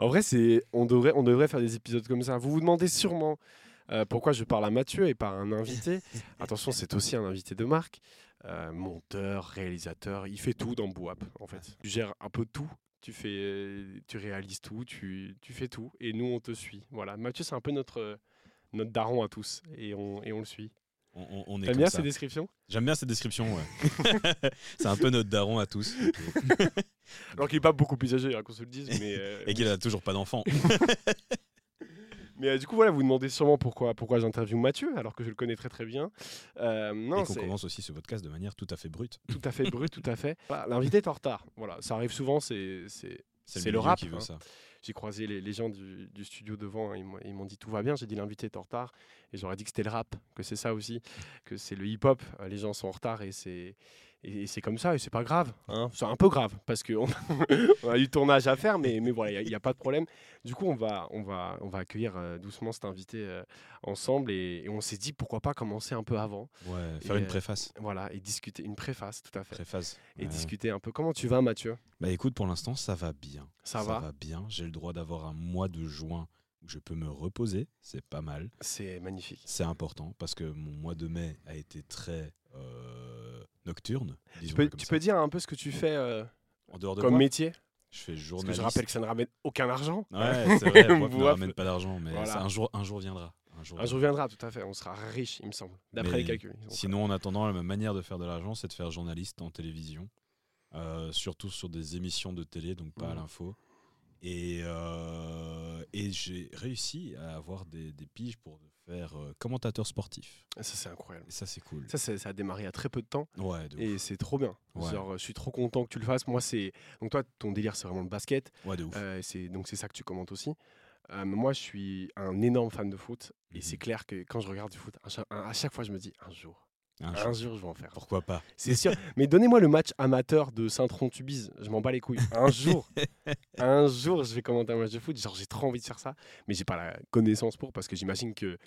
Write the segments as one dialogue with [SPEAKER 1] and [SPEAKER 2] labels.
[SPEAKER 1] En vrai, c'est on devrait, on devrait faire des épisodes comme ça. Vous vous demandez sûrement euh, pourquoi je parle à Mathieu et pas à un invité. Attention, c'est aussi un invité de marque. Euh, monteur, réalisateur, il fait tout dans Bouap, en fait. Tu gères un peu tout. Tu, fais, tu réalises tout, tu, tu fais tout, et nous, on te suit. Voilà, Mathieu, c'est un peu notre, notre daron à tous, et on, et on le suit.
[SPEAKER 2] On, on- on est
[SPEAKER 1] T'aimes
[SPEAKER 2] comme
[SPEAKER 1] bien
[SPEAKER 2] ça.
[SPEAKER 1] ces descriptions?
[SPEAKER 2] J'aime bien cette description, ouais. c'est un peu notre daron à tous.
[SPEAKER 1] Alors qu'il est pas beaucoup plus âgé, hein, qu'on se le dise, mais... euh,
[SPEAKER 2] Et qu'il a toujours pas d'enfant.
[SPEAKER 1] Mais euh, du coup, voilà, vous demandez sûrement pourquoi, pourquoi j'interviewe Mathieu, alors que je le connais très très bien. Euh, non,
[SPEAKER 2] et qu'on commence aussi ce podcast de manière tout à fait brute.
[SPEAKER 1] tout à fait brut, tout à fait. L'invité est en retard. Voilà, ça arrive souvent, c'est c'est-
[SPEAKER 2] C'est
[SPEAKER 1] C'est
[SPEAKER 2] le,
[SPEAKER 1] le rap,
[SPEAKER 2] qui veut
[SPEAKER 1] hein.
[SPEAKER 2] ça.
[SPEAKER 1] J'ai croisé les, gens du, du studio devant, ils m'ont- ils m'ont dit tout va bien. J'ai dit l'invité est en retard. Et j'aurais dit que c'était le rap, que c'est ça aussi, que c'est le hip-hop. Euh, Les gens sont en retard et c'est. Et c'est comme ça, et c'est pas grave. hein. C'est un peu grave, parce qu'on on a du tournage à faire, mais, mais voilà, il n'y a, pas de problème. Du coup, on va, on va, on va accueillir euh, doucement cet invité euh, ensemble, et, et on s'est dit pourquoi pas commencer un peu avant.
[SPEAKER 2] Ouais, faire
[SPEAKER 1] Et,
[SPEAKER 2] une
[SPEAKER 1] euh,
[SPEAKER 2] préface.
[SPEAKER 1] Voilà, et discuter, une préface, tout à fait.
[SPEAKER 2] Préface.
[SPEAKER 1] Et
[SPEAKER 2] Ouais.
[SPEAKER 1] discuter un peu. Comment tu vas, Mathieu?
[SPEAKER 2] Bah écoute, pour l'instant, ça va bien.
[SPEAKER 1] Ça, va,
[SPEAKER 2] bien. J'ai le droit d'avoir un mois de juin où je peux me reposer. C'est pas mal.
[SPEAKER 1] C'est magnifique.
[SPEAKER 2] C'est important parce que mon mois de mai a été très euh, nocturne.
[SPEAKER 1] Tu peux, tu dire un peu ce que tu fais euh,
[SPEAKER 2] En dehors de
[SPEAKER 1] comme
[SPEAKER 2] moi,
[SPEAKER 1] métier?
[SPEAKER 2] Je fais
[SPEAKER 1] Parce que
[SPEAKER 2] journaliste.
[SPEAKER 1] je rappelle que ça ne ramène aucun argent.
[SPEAKER 2] Ouais, c'est vrai. Ne ramène pas d'argent, mais
[SPEAKER 1] Voilà.
[SPEAKER 2] un jour, un jour viendra. Un jour
[SPEAKER 1] Un jour viendra, tout à fait. On sera riche, il me semble, d'après les calculs.
[SPEAKER 2] Sinon, en attendant, la même manière de faire de l'argent, c'est de faire journaliste en télévision, euh, surtout sur des émissions de télé, donc pas à
[SPEAKER 1] Mhm.
[SPEAKER 2] l'info. Et, euh, et j'ai réussi à avoir des, des piges pour faire euh, commentateur sportif.
[SPEAKER 1] euh, Ça, c'est incroyable.
[SPEAKER 2] Et ça, c'est cool.
[SPEAKER 1] Ça, ça a démarré a très peu de temps
[SPEAKER 2] Ouais, de
[SPEAKER 1] et c'est trop bien.
[SPEAKER 2] Ouais.
[SPEAKER 1] Genre, je suis trop content que tu le fasses. Moi, c'est. Donc, toi, ton délire, c'est vraiment le basket.
[SPEAKER 2] Ouais, de ouf.
[SPEAKER 1] Euh, donc c'est ça que tu commentes aussi. Euh, moi, je suis un énorme fan de foot et
[SPEAKER 2] Mhm.
[SPEAKER 1] c'est clair que quand je regarde du foot, à à chaque fois, je me dis un jour,
[SPEAKER 2] Un
[SPEAKER 1] un
[SPEAKER 2] jour.
[SPEAKER 1] je vais en faire.
[SPEAKER 2] Pourquoi pas?
[SPEAKER 1] C'est sûr. Mais donnez-moi le match amateur de Saint-Tron-Tubize. Je m'en bats les couilles. Un jour, un jour, je vais commenter un match de foot. Genre, j'ai trop envie de faire ça, mais j'ai pas la connaissance pour parce que j'imagine que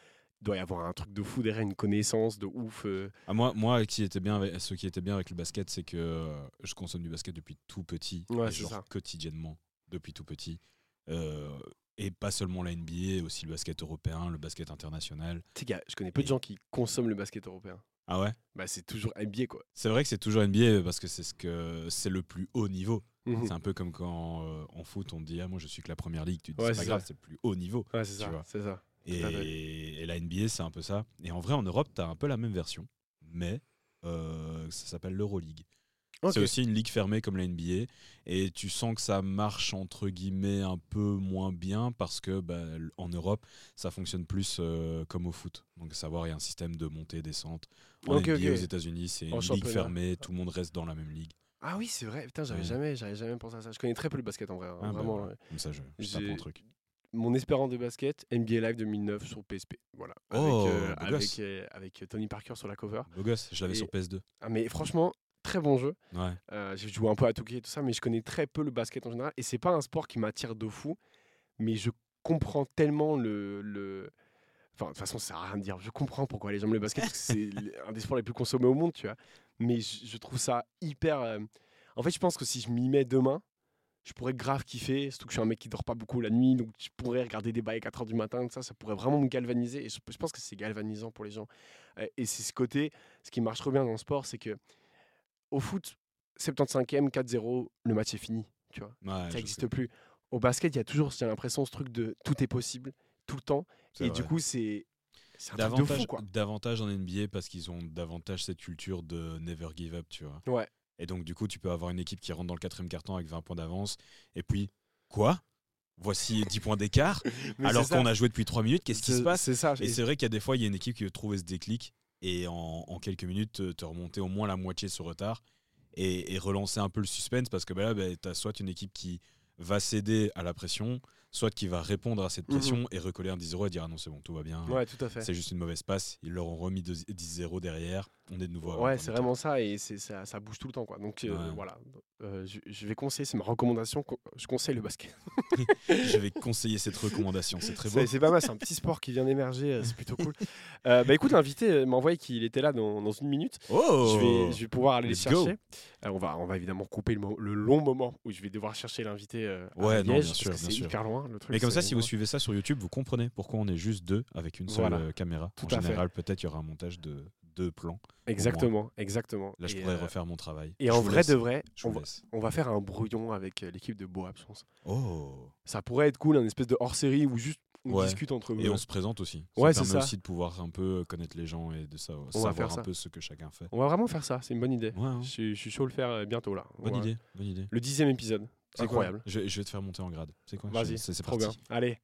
[SPEAKER 1] doit y avoir un truc de fou derrière, une connaissance de ouf. euh.
[SPEAKER 2] Ah, moi, moi qui était bien avec, ce qui était bien avec le basket, c'est que euh, je consomme du basket depuis tout petit,
[SPEAKER 1] Ouais,
[SPEAKER 2] genre
[SPEAKER 1] ça.
[SPEAKER 2] quotidiennement, depuis tout petit. Euh, et pas seulement la NBA, aussi le basket européen, le basket international.
[SPEAKER 1] Tu sais, gars, je connais peu de gens qui consomment le basket européen.
[SPEAKER 2] Ah ouais?
[SPEAKER 1] Bah, c'est toujours NBA, quoi.
[SPEAKER 2] C'est vrai que c'est toujours NBA parce que c'est ce que c'est le plus haut niveau.
[SPEAKER 1] Mhm.
[SPEAKER 2] C'est un peu comme quand euh, en foot on te dit ah moi je suis que la première ligue, tu te dis
[SPEAKER 1] Ouais,
[SPEAKER 2] c'est pas
[SPEAKER 1] c'est
[SPEAKER 2] grave,
[SPEAKER 1] ça.
[SPEAKER 2] c'est le plus haut niveau.
[SPEAKER 1] Ouais, c'est ça. C'est ça.
[SPEAKER 2] Et, la NBA c'est un peu ça. Et en vrai en Europe tu as un peu la même version, mais euh, ça s'appelle l'Euroleague. C'est aussi une ligue fermée comme la NBA et tu sens que ça marche entre guillemets un peu moins bien parce que bah, en Europe ça fonctionne plus euh, comme au foot. Donc à savoir il y a un système de montée descente. En NBA aux États-Unis c'est
[SPEAKER 1] En
[SPEAKER 2] une ligue fermée, tout le monde reste dans la même ligue.
[SPEAKER 1] Ah oui, c'est vrai. Putain, j'avais
[SPEAKER 2] Ouais.
[SPEAKER 1] jamais, j'avais jamais pensé à ça. Je connais très peu le basket en vrai. hein,
[SPEAKER 2] Ah, bah,
[SPEAKER 1] vraiment.
[SPEAKER 2] voilà.
[SPEAKER 1] ouais.
[SPEAKER 2] Comme ça je, je
[SPEAKER 1] J'ai-
[SPEAKER 2] t'apprends un truc.
[SPEAKER 1] Mon espérance de basket, NBA Live 2009 sur PSP. Voilà. Avec,
[SPEAKER 2] Oh,
[SPEAKER 1] euh, avec, euh, avec Tony Parker sur la cover.
[SPEAKER 2] Beau gosse, je l'avais
[SPEAKER 1] Et-
[SPEAKER 2] sur PS2.
[SPEAKER 1] Ah, mais franchement, très bon jeu.
[SPEAKER 2] Ouais.
[SPEAKER 1] Euh, j'ai joué un peu à Touquet et tout ça, mais je connais très peu le basket en général. Et c'est pas un sport qui m'attire de fou, mais je comprends tellement le. le... Enfin, de toute façon, ça sert à rien de dire. Je comprends pourquoi les gens aiment le basket, parce que c'est un des sports les plus consommés au monde, tu vois. Mais je, je trouve ça hyper. euh, En fait, je pense que si je m'y mets demain, je pourrais grave kiffer. Surtout que je suis un mec qui dort pas beaucoup la nuit, donc je pourrais regarder des bails à 4h du matin, ça, ça pourrait vraiment me galvaniser. Et je, je pense que c'est galvanisant pour les gens. Euh, Et c'est ce côté, ce qui marche trop bien dans le sport, c'est que au foot, 75e, 4-0, le match est fini. Tu vois,
[SPEAKER 2] Ouais,
[SPEAKER 1] ça n'existe plus. Au basket, il y a toujours, j'ai l'impression, ce truc de tout est possible, tout le temps. Et du coup, c'est de
[SPEAKER 2] davantage,
[SPEAKER 1] fou, quoi.
[SPEAKER 2] davantage en NBA parce qu'ils ont davantage cette culture de never give up, tu vois?
[SPEAKER 1] Ouais.
[SPEAKER 2] Et donc, du coup, tu peux avoir une équipe qui rentre dans le quatrième carton avec 20 points d'avance. Et puis, quoi? Voici 10 points d'écart. Alors qu'on a joué depuis 3 minutes, qu'est-ce qui se passe?
[SPEAKER 1] C'est ça.
[SPEAKER 2] Et c'est vrai qu'il y a des fois, il y a une équipe qui veut trouver ce déclic et en, en quelques minutes, te, te remonter au moins la moitié sur retard et, relancer un peu le suspense parce que bah là, tu as soit une équipe qui va céder à la pression, soit qui va répondre à cette
[SPEAKER 1] Mhm.
[SPEAKER 2] pression et recoller un 10-0 et dire ah non, c'est bon, tout va bien.
[SPEAKER 1] Ouais, tout à fait.
[SPEAKER 2] C'est juste une mauvaise passe. Ils leur ont remis deux- 10-0 derrière. on est de nouveau. à
[SPEAKER 1] Ouais, c'est vraiment ça et c'est ça, ça bouge tout le temps quoi. Donc euh,
[SPEAKER 2] Ouais.
[SPEAKER 1] voilà, Euh, je, je vais conseiller, c'est ma recommandation. co- Je conseille le basket.
[SPEAKER 2] Je vais conseiller cette recommandation. C'est très beau.
[SPEAKER 1] C'est pas mal, c'est un petit sport qui vient d'émerger, euh, c'est plutôt cool. Euh, bah écoute, l'invité m'a envoyé qu'il était là dans, dans une minute.
[SPEAKER 2] Oh
[SPEAKER 1] Je, vais, je vais pouvoir aller
[SPEAKER 2] Let's go.
[SPEAKER 1] chercher. On, va, on va évidemment couper le, le long moment où je vais devoir chercher l'invité euh, à
[SPEAKER 2] Ouais, non,
[SPEAKER 1] Liège,
[SPEAKER 2] bien sûr, bien sûr.
[SPEAKER 1] hyper loin le truc.
[SPEAKER 2] Mais comme ça, si vous suivez ça sur YouTube, vous comprenez pourquoi on est juste deux avec une seule
[SPEAKER 1] Voilà.
[SPEAKER 2] euh, caméra.
[SPEAKER 1] Tout
[SPEAKER 2] en général, peut-être il y aura un montage de deux plans.
[SPEAKER 1] Exactement, exactement.
[SPEAKER 2] Là, je
[SPEAKER 1] Et,
[SPEAKER 2] pourrais
[SPEAKER 1] euh,
[SPEAKER 2] refaire mon travail.
[SPEAKER 1] Et
[SPEAKER 2] Je
[SPEAKER 1] en vrai
[SPEAKER 2] laisse.
[SPEAKER 1] de vrai, on va,
[SPEAKER 2] laisse.
[SPEAKER 1] on va faire un brouillon avec euh, l'équipe de Boab, je pense.
[SPEAKER 2] Oh
[SPEAKER 1] Ça pourrait être cool, un espèce de hors-série où juste on
[SPEAKER 2] Ouais.
[SPEAKER 1] discute entre
[SPEAKER 2] Et on se présente aussi. Ça
[SPEAKER 1] Ouais, c'est
[SPEAKER 2] permet
[SPEAKER 1] ça.
[SPEAKER 2] aussi de pouvoir un peu connaître les gens et de savoir un
[SPEAKER 1] ça.
[SPEAKER 2] peu ce que chacun fait.
[SPEAKER 1] On va vraiment faire ça, c'est une bonne idée.
[SPEAKER 2] Ouais, hein.
[SPEAKER 1] Je, suis- je suis chaud de le faire bientôt là.
[SPEAKER 2] bonne idée, bonne idée.
[SPEAKER 1] Le dixième épisode, c'est incroyable.
[SPEAKER 2] Je, vais- je vais te faire monter en grade. C'est quoi
[SPEAKER 1] Vas-y,
[SPEAKER 2] c'est c'est
[SPEAKER 1] trop
[SPEAKER 2] parti.
[SPEAKER 1] bien. Allez.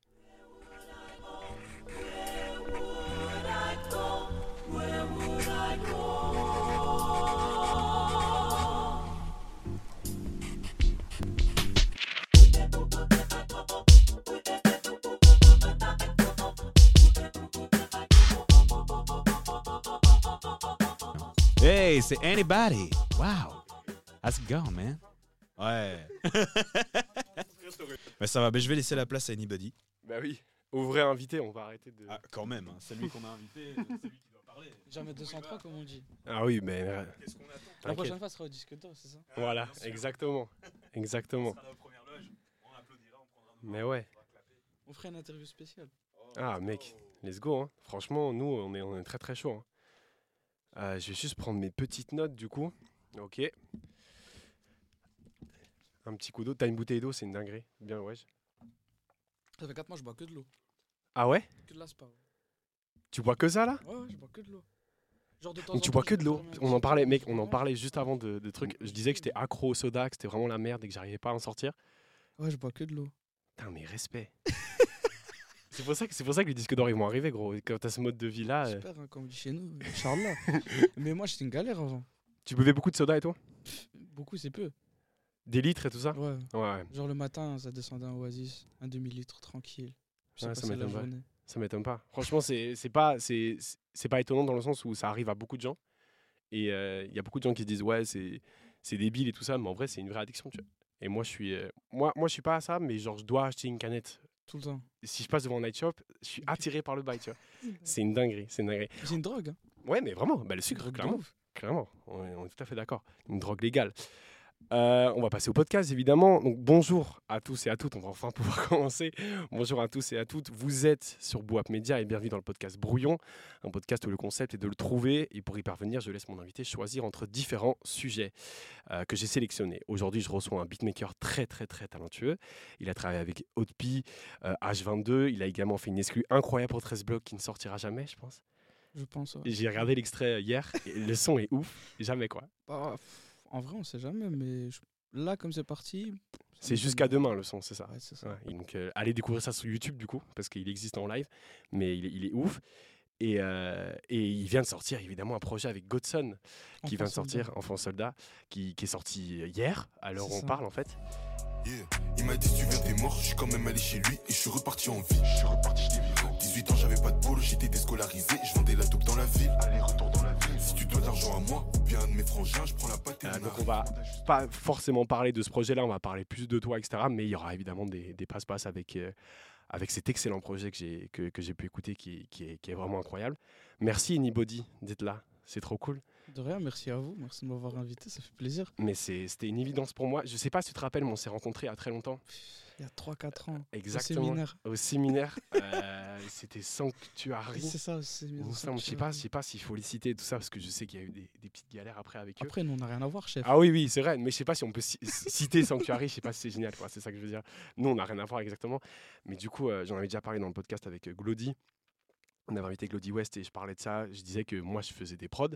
[SPEAKER 2] Hey, c'est Anybody. Wow. How's it going, man? Ouais. Mais ça va, mais je vais laisser la place à Anybody.
[SPEAKER 1] Bah oui. Au vrai invité, on va arrêter de.
[SPEAKER 2] Ah, quand même, hein. c'est lui qu'on a invité, c'est lui qui doit parler.
[SPEAKER 3] Jamais 203 comme on dit.
[SPEAKER 1] Ah oui, mais. euh,
[SPEAKER 2] Qu'est-ce qu'on attend
[SPEAKER 3] La prochaine fois ce sera au disque d'or, c'est ça
[SPEAKER 1] Voilà, exactement. Exactement.
[SPEAKER 2] la première loge, on applaudira, on prendra
[SPEAKER 1] Mais ouais.
[SPEAKER 3] On ferait une interview spéciale.
[SPEAKER 1] Ah mec, let's go. hein. Franchement, nous, on est, on est très très chaud. hein. Euh, je vais juste prendre mes petites notes du coup. Ok. Un petit coup d'eau. T'as une bouteille d'eau, c'est une dinguerie. Bien, ouais.
[SPEAKER 3] Ça fait 4 mois, je bois que de l'eau.
[SPEAKER 1] Ah ouais?
[SPEAKER 3] Que de l'aspa.
[SPEAKER 1] Tu bois que ça là?
[SPEAKER 3] Ouais, je bois que de l'eau. Genre de temps
[SPEAKER 1] Donc
[SPEAKER 3] en
[SPEAKER 1] tu
[SPEAKER 3] temps,
[SPEAKER 1] bois que de l'eau. On en parlait, mec, on en parlait juste avant de, de trucs. Je disais que j'étais accro au soda, que c'était vraiment la merde et que j'arrivais pas à en sortir.
[SPEAKER 3] Ouais, je bois que de l'eau.
[SPEAKER 1] Putain, mais respect. c'est pour ça que c'est pour ça que les disques d'or ils vont arriver, gros. Quand t'as ce mode de vie là,
[SPEAKER 3] Super, hein, comme dit chez nous. Inch'Allah. Mais moi, j'étais une galère avant.
[SPEAKER 1] tu buvais beaucoup de soda et toi?
[SPEAKER 3] Beaucoup, c'est peu.
[SPEAKER 1] Des litres et tout ça
[SPEAKER 3] Ouais. Genre le matin, ça descendait un oasis, un demi-litre tranquille.
[SPEAKER 1] Ouais, ça m'étonne pas. Ça m'étonne pas. Franchement, c'est c'est pas c'est c'est pas étonnant dans le sens où ça arrive à beaucoup de gens. Et euh, il y a beaucoup de gens qui se disent ouais c'est c'est débile et tout ça, mais en vrai c'est une vraie addiction. Tu vois. Et moi je suis euh, moi moi je suis pas à ça, mais genre je dois acheter une canette.
[SPEAKER 3] Tout le temps.
[SPEAKER 1] Si je passe devant un night shop, je suis attiré par le bail. Tu vois. C'est une dinguerie, c'est une dinguerie.
[SPEAKER 3] C'est une drogue. Hein.
[SPEAKER 1] Ouais, mais vraiment, bah, le sucre clairement. Clairement, on est, on est tout à fait d'accord. Une drogue légale. Euh, on va passer au podcast évidemment. Donc bonjour à tous et à toutes. On va enfin pouvoir commencer. Bonjour à tous et à toutes. Vous êtes sur Boap Media et bienvenue dans le podcast Brouillon, un podcast où le concept est de le trouver et pour y parvenir, je laisse mon invité choisir entre différents sujets euh, que j'ai sélectionnés. Aujourd'hui, je reçois un beatmaker très très très talentueux. Il a travaillé avec Outpi, euh, H22. Il a également fait une exclue incroyable pour 13 blocs qui ne sortira jamais, je pense.
[SPEAKER 3] Je pense. ouais.
[SPEAKER 1] J'ai regardé l'extrait hier. Et le son est ouf. Jamais quoi.
[SPEAKER 3] Bah, en vrai, on sait jamais, mais je- là, comme c'est parti.
[SPEAKER 1] C'est jusqu'à demain le son, c'est ça.
[SPEAKER 3] Ouais, c'est ça.
[SPEAKER 1] Ouais, et donc, euh, allez découvrir ça sur YouTube du coup, parce qu'il existe en live, mais il est, il est ouf. Et, euh, et il vient de sortir évidemment un projet avec Godson qui vient de sortir, Enfant Soldat, qui, qui est sorti hier, à l'heure où on
[SPEAKER 3] ça.
[SPEAKER 1] parle en fait.
[SPEAKER 4] Yeah. Il m'a dit tu viens t'es mort, je suis quand même allé chez lui et je suis reparti en vie. Je suis reparti, t'ai vu. 18 ans j'avais pas de boulot, j'étais déscolarisé, je vendais la dope dans la ville. Allez retour dans la ville. Si tu dois de l'argent à moi ou bien à un de mes frangins, je prends la pâte et
[SPEAKER 1] Euh,
[SPEAKER 4] on
[SPEAKER 1] donc on va pas forcément parler de ce projet-là, on va parler plus de toi, etc. Mais il y aura évidemment des, des passe-passe avec, euh, avec cet excellent projet que j'ai que, que pu écouter qui, qui, est, qui est vraiment incroyable. Merci Anybody d'être là, c'est trop cool.
[SPEAKER 3] De rien, merci à vous. Merci de m'avoir invité, ça fait plaisir.
[SPEAKER 1] Mais c'était une évidence pour moi. Je sais pas si tu te rappelles, mais on s'est rencontrés il y a très longtemps.
[SPEAKER 3] Il y a 3-4 ans. Au
[SPEAKER 1] Exactement.
[SPEAKER 3] séminaire.
[SPEAKER 1] Au séminaire. euh, c'était Sanctuary.
[SPEAKER 3] C'est ça, c'est.
[SPEAKER 1] Je sais pas, pas s'il faut les citer et tout ça parce que je sais qu'il y a eu des, des petites galères après avec eux.
[SPEAKER 3] Après, nous, on n'a rien à voir, chef.
[SPEAKER 1] Ah oui, oui, c'est vrai. Mais je sais pas si on peut ci- citer Sanctuary. Je sais pas si c'est génial, quoi. C'est ça que je veux dire. Nous, on n'a rien à voir exactement. Mais du coup, euh, j'en avais déjà parlé dans le podcast avec euh, Glody. On avait invité Glody West et je parlais de ça. Je disais que moi, je faisais des prods.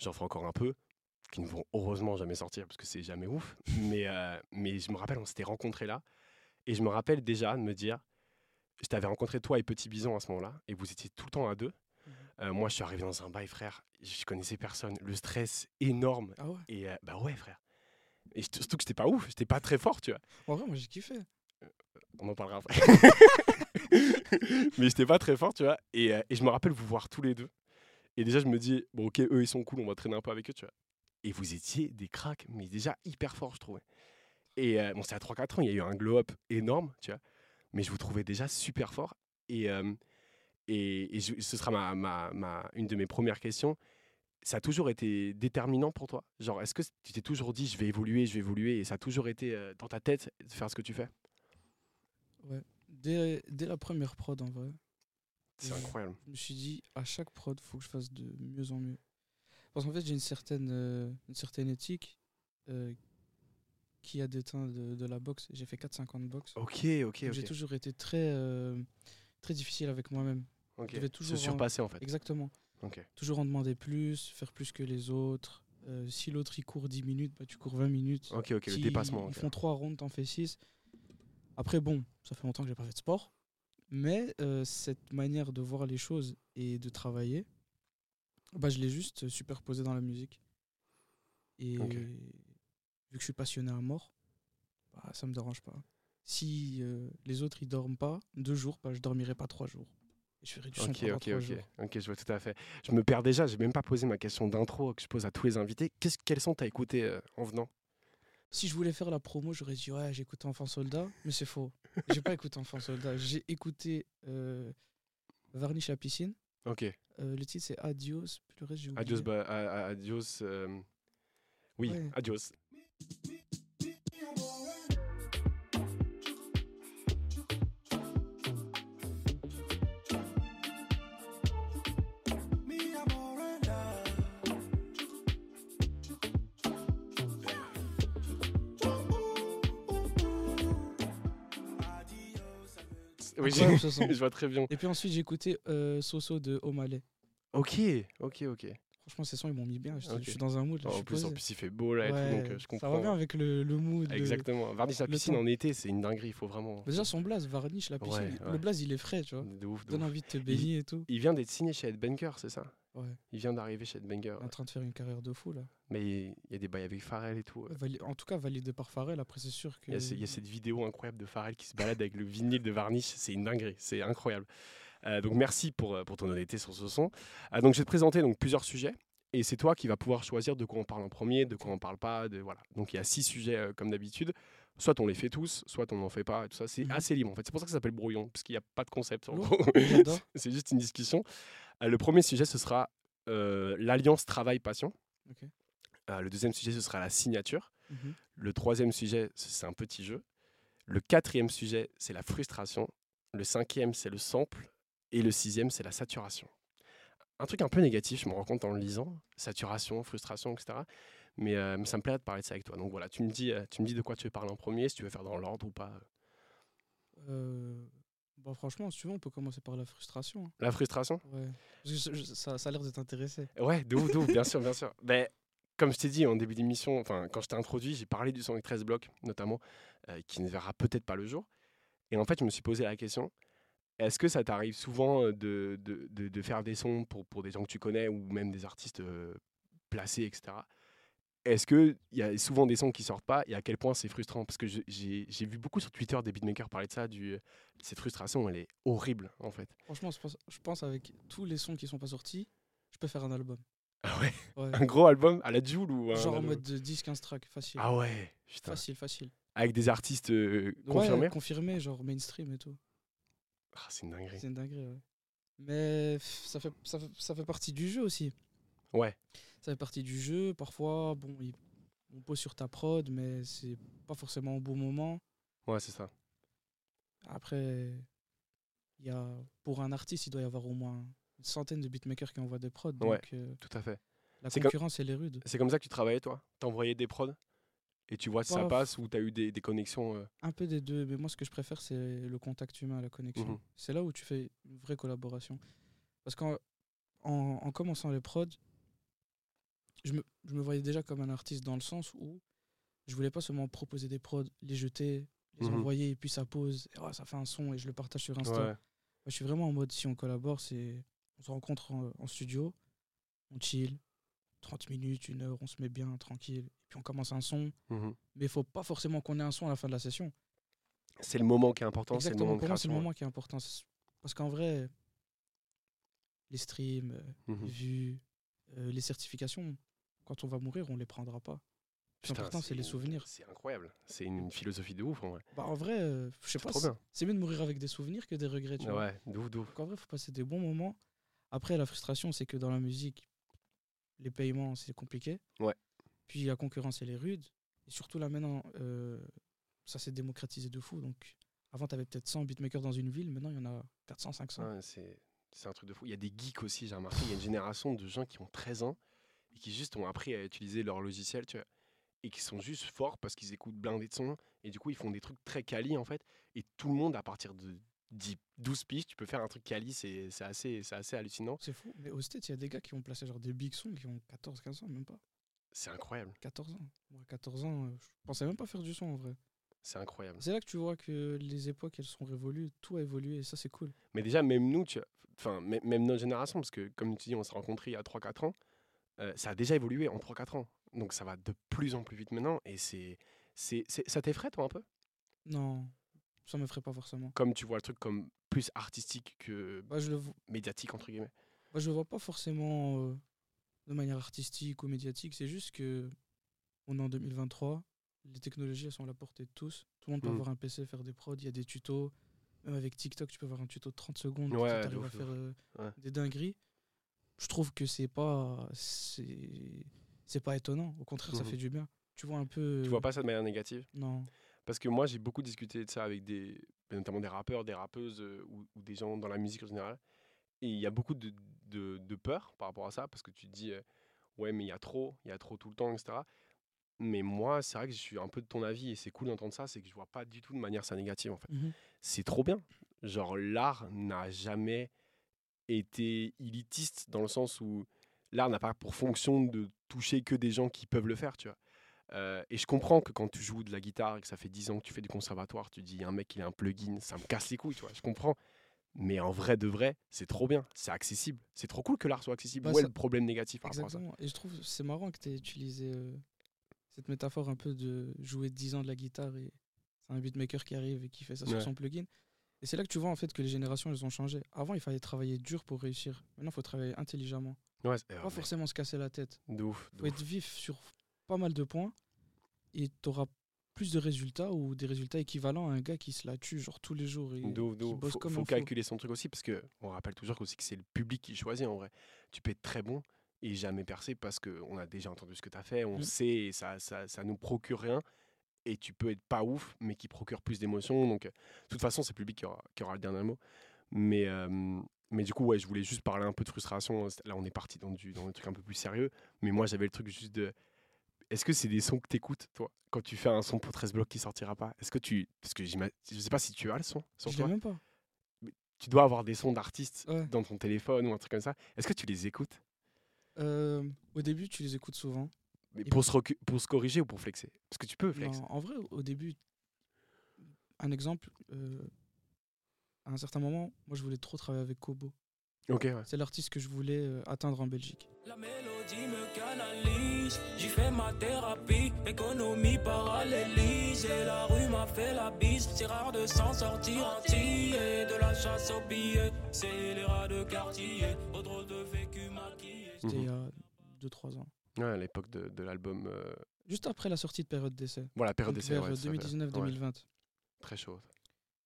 [SPEAKER 1] J'en fais encore un peu qui ne vont heureusement jamais sortir parce que c'est jamais ouf. Mais, euh, mais je me rappelle, on s'était rencontrés là. Et je me rappelle déjà de me dire, je t'avais rencontré toi et Petit Bison à ce moment-là, et vous étiez tout le temps à deux.
[SPEAKER 3] Mhm.
[SPEAKER 1] Euh, moi, je suis arrivé dans un bail, frère. Je connaissais personne. Le stress énorme.
[SPEAKER 3] Ah ouais?
[SPEAKER 1] Et euh, bah ouais, frère. Et surtout que j'étais pas ouf, j'étais pas très fort, tu vois.
[SPEAKER 3] En vrai, moi, j'ai kiffé.
[SPEAKER 1] On en parlera après. Mais j'étais pas très fort, tu vois. Et, euh, et je me rappelle vous voir tous les deux. Et déjà, je me dis, bon, ok, eux, ils sont cool, on va traîner un peu avec eux, tu vois. Et vous étiez des cracks, mais déjà hyper forts, je trouvais. Et euh, bon, c'est à 3-4 ans, il y a eu un glow-up énorme, tu vois. Mais je vous trouvais déjà super fort. Et, euh, et, ce sera ma, ma, ma- une de mes premières questions. Ça a toujours été déterminant pour toi? Genre, est-ce que tu t'es toujours dit, je vais évoluer, je vais évoluer, et ça a toujours été dans ta tête de faire ce que tu fais?
[SPEAKER 3] Ouais. Dès, dès la première prod, en vrai,
[SPEAKER 1] C'est incroyable.
[SPEAKER 3] je me suis dit, à chaque prod, faut que je fasse de mieux en mieux. Parce qu'en fait, j'ai une certaine, euh, une certaine éthique euh, qui a déteint de, de la boxe. J'ai fait 4-5 ans de boxe.
[SPEAKER 1] Ok, ok.
[SPEAKER 3] J'ai toujours été très, euh, très difficile avec moi-même.
[SPEAKER 1] ok.
[SPEAKER 3] je
[SPEAKER 1] Se
[SPEAKER 3] toujours en-
[SPEAKER 1] surpasser, en fait.
[SPEAKER 3] Exactement.
[SPEAKER 1] Ok.
[SPEAKER 3] Toujours en demander plus, faire plus que les autres. Si l'autre il court 10 minutes, bah, tu cours 20 minutes.
[SPEAKER 1] Ok, ok, le dépassement.
[SPEAKER 3] Ils
[SPEAKER 1] ok.
[SPEAKER 3] font 3 rondes, t'en fais 6. Après, bon, ça fait longtemps que j'ai pas fait de sport. Mais euh, cette manière de voir les choses et de travailler, bah, je l'ai juste superposé dans la musique. Et vu que je suis passionné à mort, bah, ça me dérange pas. Si euh, les autres ils dorment pas deux jours, bah, je dormirai pas trois jours. Je ferai du son
[SPEAKER 1] Ok, ok, ok.
[SPEAKER 3] jours.
[SPEAKER 1] Ok, je vois tout à fait. Je me perds déjà, j'ai même pas posé ma question d'intro que je pose à tous les invités. Qu'est-ce, quels sont t'as écouté euh, en venant?
[SPEAKER 3] Si je voulais faire la promo, j'aurais dit ouais, j'ai écouté Enfant Soldat, mais c'est faux. J'ai pas écouté Enfant Soldat. J'ai écouté euh, Varnish à piscine.
[SPEAKER 1] Ok.
[SPEAKER 3] Euh, le titre c'est Adios, puis le reste j'ai oublié.
[SPEAKER 1] Adios, ba- a- a- adios. euh, Oui,
[SPEAKER 3] Ouais.
[SPEAKER 1] adios. Oui, je vois très bien.
[SPEAKER 3] Et puis ensuite j'ai écouté euh, Soso de O'Malley.
[SPEAKER 1] Ok, ok, ok.
[SPEAKER 3] Franchement, ces sons ils m'ont mis bien. Je, je suis dans un mood. là,
[SPEAKER 1] Oh,
[SPEAKER 3] je
[SPEAKER 1] en plus, en plus, il fait beau là et
[SPEAKER 3] Ouais,
[SPEAKER 1] tout, donc euh, je comprends.
[SPEAKER 3] Ça bien avec le, le mood.
[SPEAKER 1] Exactement. Varnish la piscine en été, c'est une dinguerie, il faut vraiment.
[SPEAKER 3] Bah, Déjà son blaze, Varnish, la piscine.
[SPEAKER 1] Ouais,
[SPEAKER 3] Le blaze il est frais, tu vois.
[SPEAKER 1] De ouf, de
[SPEAKER 3] Donne
[SPEAKER 1] ouf.
[SPEAKER 3] envie de te baigner et tout.
[SPEAKER 1] Il vient d'être signé chez Headbanger, c'est ça?
[SPEAKER 3] Ouais.
[SPEAKER 1] Il vient d'arriver chez Headbanger.
[SPEAKER 3] Il est en train de faire une carrière de fou là.
[SPEAKER 1] Mais il y a des bails avec Pharrell et tout.
[SPEAKER 3] En tout cas, validé par Pharrell. Après, c'est sûr que.
[SPEAKER 1] Il y, a, ce- il y a cette vidéo incroyable de Pharrell qui se balade avec le vinyle de Varnish. C'est une dinguerie, c'est incroyable. Euh, donc merci pour, euh, pour ton honnêteté sur ce son. Euh, donc je vais te présenter donc, plusieurs sujets. Et c'est toi qui vas pouvoir choisir de quoi on parle en premier, de quoi on parle pas. De, voilà. Donc il y a six sujets euh, comme d'habitude. Soit on les fait tous, soit on n'en fait pas. Et tout ça, c'est
[SPEAKER 3] Mhm.
[SPEAKER 1] assez libre en fait. C'est pour ça que ça s'appelle brouillon, parce qu'il n'y a pas de concept. En gros. C'est juste une discussion. Le premier sujet, ce sera l'alliance travail-passion. Le deuxième sujet, ce sera la signature.
[SPEAKER 3] Mhm.
[SPEAKER 1] Le troisième sujet, c'est un petit jeu. Le quatrième sujet, c'est la frustration. Le cinquième, c'est le sample. Et le sixième, c'est la saturation. Un truc un peu négatif, je me rends compte en le lisant. Saturation, frustration, etc. Mais, euh, mais ça me plairait de parler de ça avec toi. Donc voilà, tu me dis, euh, tu me dis de quoi tu veux parler en premier, si tu veux faire dans l'ordre ou pas.
[SPEAKER 3] Euh, Bah, franchement, si tu veux, on peut commencer par la frustration. hein.
[SPEAKER 1] La frustration?
[SPEAKER 3] Ouais. Je- je- ça, ça a l'air de t'intéresser.
[SPEAKER 1] Ouais, de ouf, de ouf, bien sûr, bien sûr. Ben, comme je t'ai dit en début d'émission, enfin, quand je t'ai introduit, j'ai parlé du son avec 13 blocs, notamment, euh, qui ne verra peut-être pas le jour. Et en fait, je me suis posé la question est-ce que ça t'arrive souvent de, de, de- de faire des sons pour, pour des gens que tu connais ou même des artistes euh, placés, etc. Est-ce qu'il y a souvent des sons qui sortent pas et à quel point c'est frustrant? Parce que j'ai vu beaucoup sur Twitter des beatmakers parler de ça, du, cette frustration, elle est horrible en fait.
[SPEAKER 3] Franchement, je pense, je pense avec tous les sons qui sont pas sortis, je peux faire un album.
[SPEAKER 1] Ah ouais?
[SPEAKER 3] Ouais.
[SPEAKER 1] Un gros album à la Joule ou un
[SPEAKER 3] Genre en mode de 10-15 tracks, facile.
[SPEAKER 1] Ah ouais, putain.
[SPEAKER 3] facile, facile.
[SPEAKER 1] Avec des artistes euh,
[SPEAKER 3] Ouais,
[SPEAKER 1] confirmés?
[SPEAKER 3] confirmé, genre mainstream et tout.
[SPEAKER 1] Ah, C'est une dinguerie.
[SPEAKER 3] C'est une dinguerie, ouais. Mais ça fait, ça, fait, ça fait partie du jeu aussi.
[SPEAKER 1] Ouais.
[SPEAKER 3] Ça fait partie du jeu. Parfois, bon, il- on pose sur ta prod, mais c'est pas forcément au bon moment.
[SPEAKER 1] Ouais, c'est ça.
[SPEAKER 3] Après, il y a, pour un artiste, il doit y avoir au moins une centaine de beatmakers qui envoient des prods. Donc
[SPEAKER 1] Ouais.
[SPEAKER 3] euh,
[SPEAKER 1] Tout à fait.
[SPEAKER 3] la
[SPEAKER 1] comme-
[SPEAKER 3] concurrence, elle est rude.
[SPEAKER 1] C'est comme ça que tu travaillais, toi? T'envoyais des prods? Et tu vois si ça
[SPEAKER 3] Pas-
[SPEAKER 1] passe ou t'as eu des, des connexions euh,
[SPEAKER 3] Un peu des deux, mais moi, ce que je préfère, c'est le contact humain, la connexion.
[SPEAKER 1] Mhm.
[SPEAKER 3] C'est là où tu fais une vraie collaboration. Parce qu'en en, en commençant les prods, je me, je me voyais déjà comme un artiste dans le sens où je voulais pas seulement proposer des prods, les jeter, les
[SPEAKER 1] Mhm.
[SPEAKER 3] envoyer, et puis ça pose, et, oh, ça fait un son et je le partage sur Insta.
[SPEAKER 1] Ouais.
[SPEAKER 3] Moi, je suis vraiment en mode, si on collabore, c'est on se rencontre en, en studio, on chill, 30 minutes, une heure, on se met bien, tranquille, puis on commence un son.
[SPEAKER 1] Mhm.
[SPEAKER 3] Mais il faut pas forcément qu'on ait un son à la fin de la session.
[SPEAKER 1] C'est le moment qui est important. C'est le moment de
[SPEAKER 3] pour moi, c'est le moment qui est important. Parce qu'en vrai, les streams, euh, les
[SPEAKER 1] Mhm.
[SPEAKER 3] vues, euh, les certifications. Quand on va mourir, on les prendra pas. Le plus
[SPEAKER 1] Putain,
[SPEAKER 3] important, c'est les souvenirs.
[SPEAKER 1] C'est incroyable. C'est une philosophie de ouf en vrai.
[SPEAKER 3] Bah, en vrai, euh, je sais pas, c'est mieux de mourir avec des souvenirs que des regrets. Tu.
[SPEAKER 1] Ouais,
[SPEAKER 3] en vrai, il faut passer des bons moments. Après, la frustration, c'est que dans la musique, les paiements, c'est compliqué.
[SPEAKER 1] Ouais.
[SPEAKER 3] Puis la concurrence, elle est rude. Et surtout là, maintenant, euh, ça s'est démocratisé de fou. Donc avant, tu avais peut-être 100 beatmakers dans une ville. Maintenant, il y en a 400, 500.
[SPEAKER 1] Ouais, c'est c'est un truc de fou. Il y a des geeks aussi, j'ai remarqué. Il y a une génération de gens qui ont 13 ans et qui juste ont appris à utiliser leur logiciel, tu vois. Et qui sont juste forts parce qu'ils écoutent blindés de son. Et du coup, ils font des trucs très quali en fait. Et tout le monde, à partir de 10, 12 piges, tu peux faire un truc quali. C'est c'est assez, c'est assez hallucinant.
[SPEAKER 3] C'est fou. Mais au States, il y a des gars qui ont placé genre des big sons qui ont 14, 15 ans, même pas.
[SPEAKER 1] C'est incroyable.
[SPEAKER 3] 14 ans. Moi, 14 ans, euh, je pensais même pas faire du son en vrai.
[SPEAKER 1] C'est incroyable.
[SPEAKER 3] C'est là que tu vois que les époques, elles sont révolues. Tout a évolué et ça, c'est cool.
[SPEAKER 1] Mais déjà, même nous, tu enfin, mê- même notre génération, parce que comme tu dis, on s'est rencontrés il y a 3-4 ans, euh, ça a déjà évolué en 3-4 ans. Donc ça va de plus en plus vite maintenant. Et c'est, c'est, ça t'effraie, toi, un peu?
[SPEAKER 3] Non, ça me ferait pas forcément.
[SPEAKER 1] Comme tu vois le truc comme plus artistique que
[SPEAKER 3] Bah, je le vois.
[SPEAKER 1] médiatique, entre guillemets?
[SPEAKER 3] Moi, je le vois pas forcément euh, de manière artistique ou médiatique. C'est juste que on est en 2023. Les technologies, elles sont à la portée de tous. Tout le monde peut
[SPEAKER 1] Mhm.
[SPEAKER 3] avoir un PC, faire des prods. Il y a des tutos. Même avec TikTok, tu peux avoir un tuto de 30 secondes.
[SPEAKER 1] Ouais,
[SPEAKER 3] tu arrives à faire euh,
[SPEAKER 1] Ouais.
[SPEAKER 3] des dingueries. Je trouve que c'est pas. C'est pas étonnant. Au contraire, ça
[SPEAKER 1] Mhm.
[SPEAKER 3] fait du bien. Tu vois un peu.
[SPEAKER 1] Tu vois pas ça de manière négative?
[SPEAKER 3] Non.
[SPEAKER 1] Parce que moi, j'ai beaucoup discuté de ça avec des, notamment des rappeurs, des rappeuses euh, ou, ou des gens dans la musique en général. Et il y a beaucoup de, de, de peur par rapport à ça, parce que tu te dis, euh, ouais, mais il y a trop, il y a trop tout le temps, etc. Mais moi, c'est vrai que je suis un peu de ton avis, et c'est cool d'entendre ça, c'est que je vois pas du tout de manière ça négative, en fait.
[SPEAKER 3] Mhm.
[SPEAKER 1] C'est trop bien. Genre, l'art n'a jamais été élitiste, dans le sens où l'art n'a pas pour fonction de toucher que des gens qui peuvent le faire, tu vois. Euh, et je comprends que quand tu joues de la guitare et que ça fait 10 ans que tu fais du conservatoire, tu dis un mec il a un plugin, ça me casse les couilles, tu vois, je comprends. Mais en vrai de vrai, c'est trop bien, c'est accessible. C'est trop cool que l'art soit accessible.
[SPEAKER 3] Bah,
[SPEAKER 1] Où est le problème négatif par rapport à ça?
[SPEAKER 3] Exactement. Et je trouve c'est marrant que tu aies utilisé euh, cette métaphore un peu de jouer 10 ans de la guitare et c'est un beatmaker qui arrive et qui fait ça sur son plugin. Et c'est là que tu vois en fait que les générations elles ont changé. Avant, il fallait travailler dur pour réussir. Maintenant, il faut travailler intelligemment.
[SPEAKER 1] Ouais, euh,
[SPEAKER 3] Pas
[SPEAKER 1] mais
[SPEAKER 3] forcément se casser la tête.
[SPEAKER 1] de ouf. de
[SPEAKER 3] faut
[SPEAKER 1] ouf.
[SPEAKER 3] être vif sur pas mal de points et tu auras plus de résultats ou des résultats équivalents à un gars qui se la tue genre tous les jours et qui bosse
[SPEAKER 1] Faut,
[SPEAKER 3] comme
[SPEAKER 1] faut
[SPEAKER 3] un
[SPEAKER 1] calculer son truc aussi parce que on rappelle toujours aussi que c'est le public qui choisit en vrai. Tu peux être très bon et jamais percer parce qu'on a déjà entendu ce que tu as fait, on
[SPEAKER 3] Mm.
[SPEAKER 1] sait, et ça, ça, ça nous procure rien. Et tu peux être pas ouf, mais qui procure plus d'émotions. Donc, euh, de toute façon, c'est le public qui aura, qui aura le dernier mot. Mais, euh, mais du coup, ouais, je voulais juste parler un peu de frustration. Là, on est parti dans, du, dans un truc un peu plus sérieux. Mais moi, j'avais le truc juste de. Est-ce que c'est des sons que t'écoutes, toi, quand tu fais un son pour 13 blocs qui sortira pas? Est-ce que tu. Parce que je sais pas si tu as le son sur
[SPEAKER 3] Je
[SPEAKER 1] toi.
[SPEAKER 3] même pas.
[SPEAKER 1] Tu dois avoir des sons d'artistes
[SPEAKER 3] Ouais.
[SPEAKER 1] dans ton téléphone ou un truc comme ça. Est-ce que tu les écoutes?
[SPEAKER 3] Euh, au début, tu les écoutes souvent.
[SPEAKER 1] Mais pour, se pour se corriger ou pour flexer? Parce que tu peux flex.
[SPEAKER 3] Non, en vrai, au début, un exemple, euh, à un certain moment, moi je voulais trop travailler avec Kobo.
[SPEAKER 1] Ok, ouais.
[SPEAKER 3] C'est l'artiste que je voulais euh, atteindre en Belgique.
[SPEAKER 5] La mélodie me canalise, j'y fais ma thérapie, économie parallélise, et la rue m'a fait la bise, c'est rare de s'en sortir entier, de la chasse aux billets, c'est les rats de quartier, au drôle de vécu maquillé.
[SPEAKER 3] C'était
[SPEAKER 1] Mhm.
[SPEAKER 3] il y a 2-3 ans.
[SPEAKER 1] Ouais, à l'époque de, de l'album. euh,
[SPEAKER 3] Juste après la sortie de période d'essai.
[SPEAKER 1] Voilà, période d'essai.
[SPEAKER 3] vers
[SPEAKER 1] ouais, ça fait- ouais,
[SPEAKER 3] 2019-2020.
[SPEAKER 1] très chaud.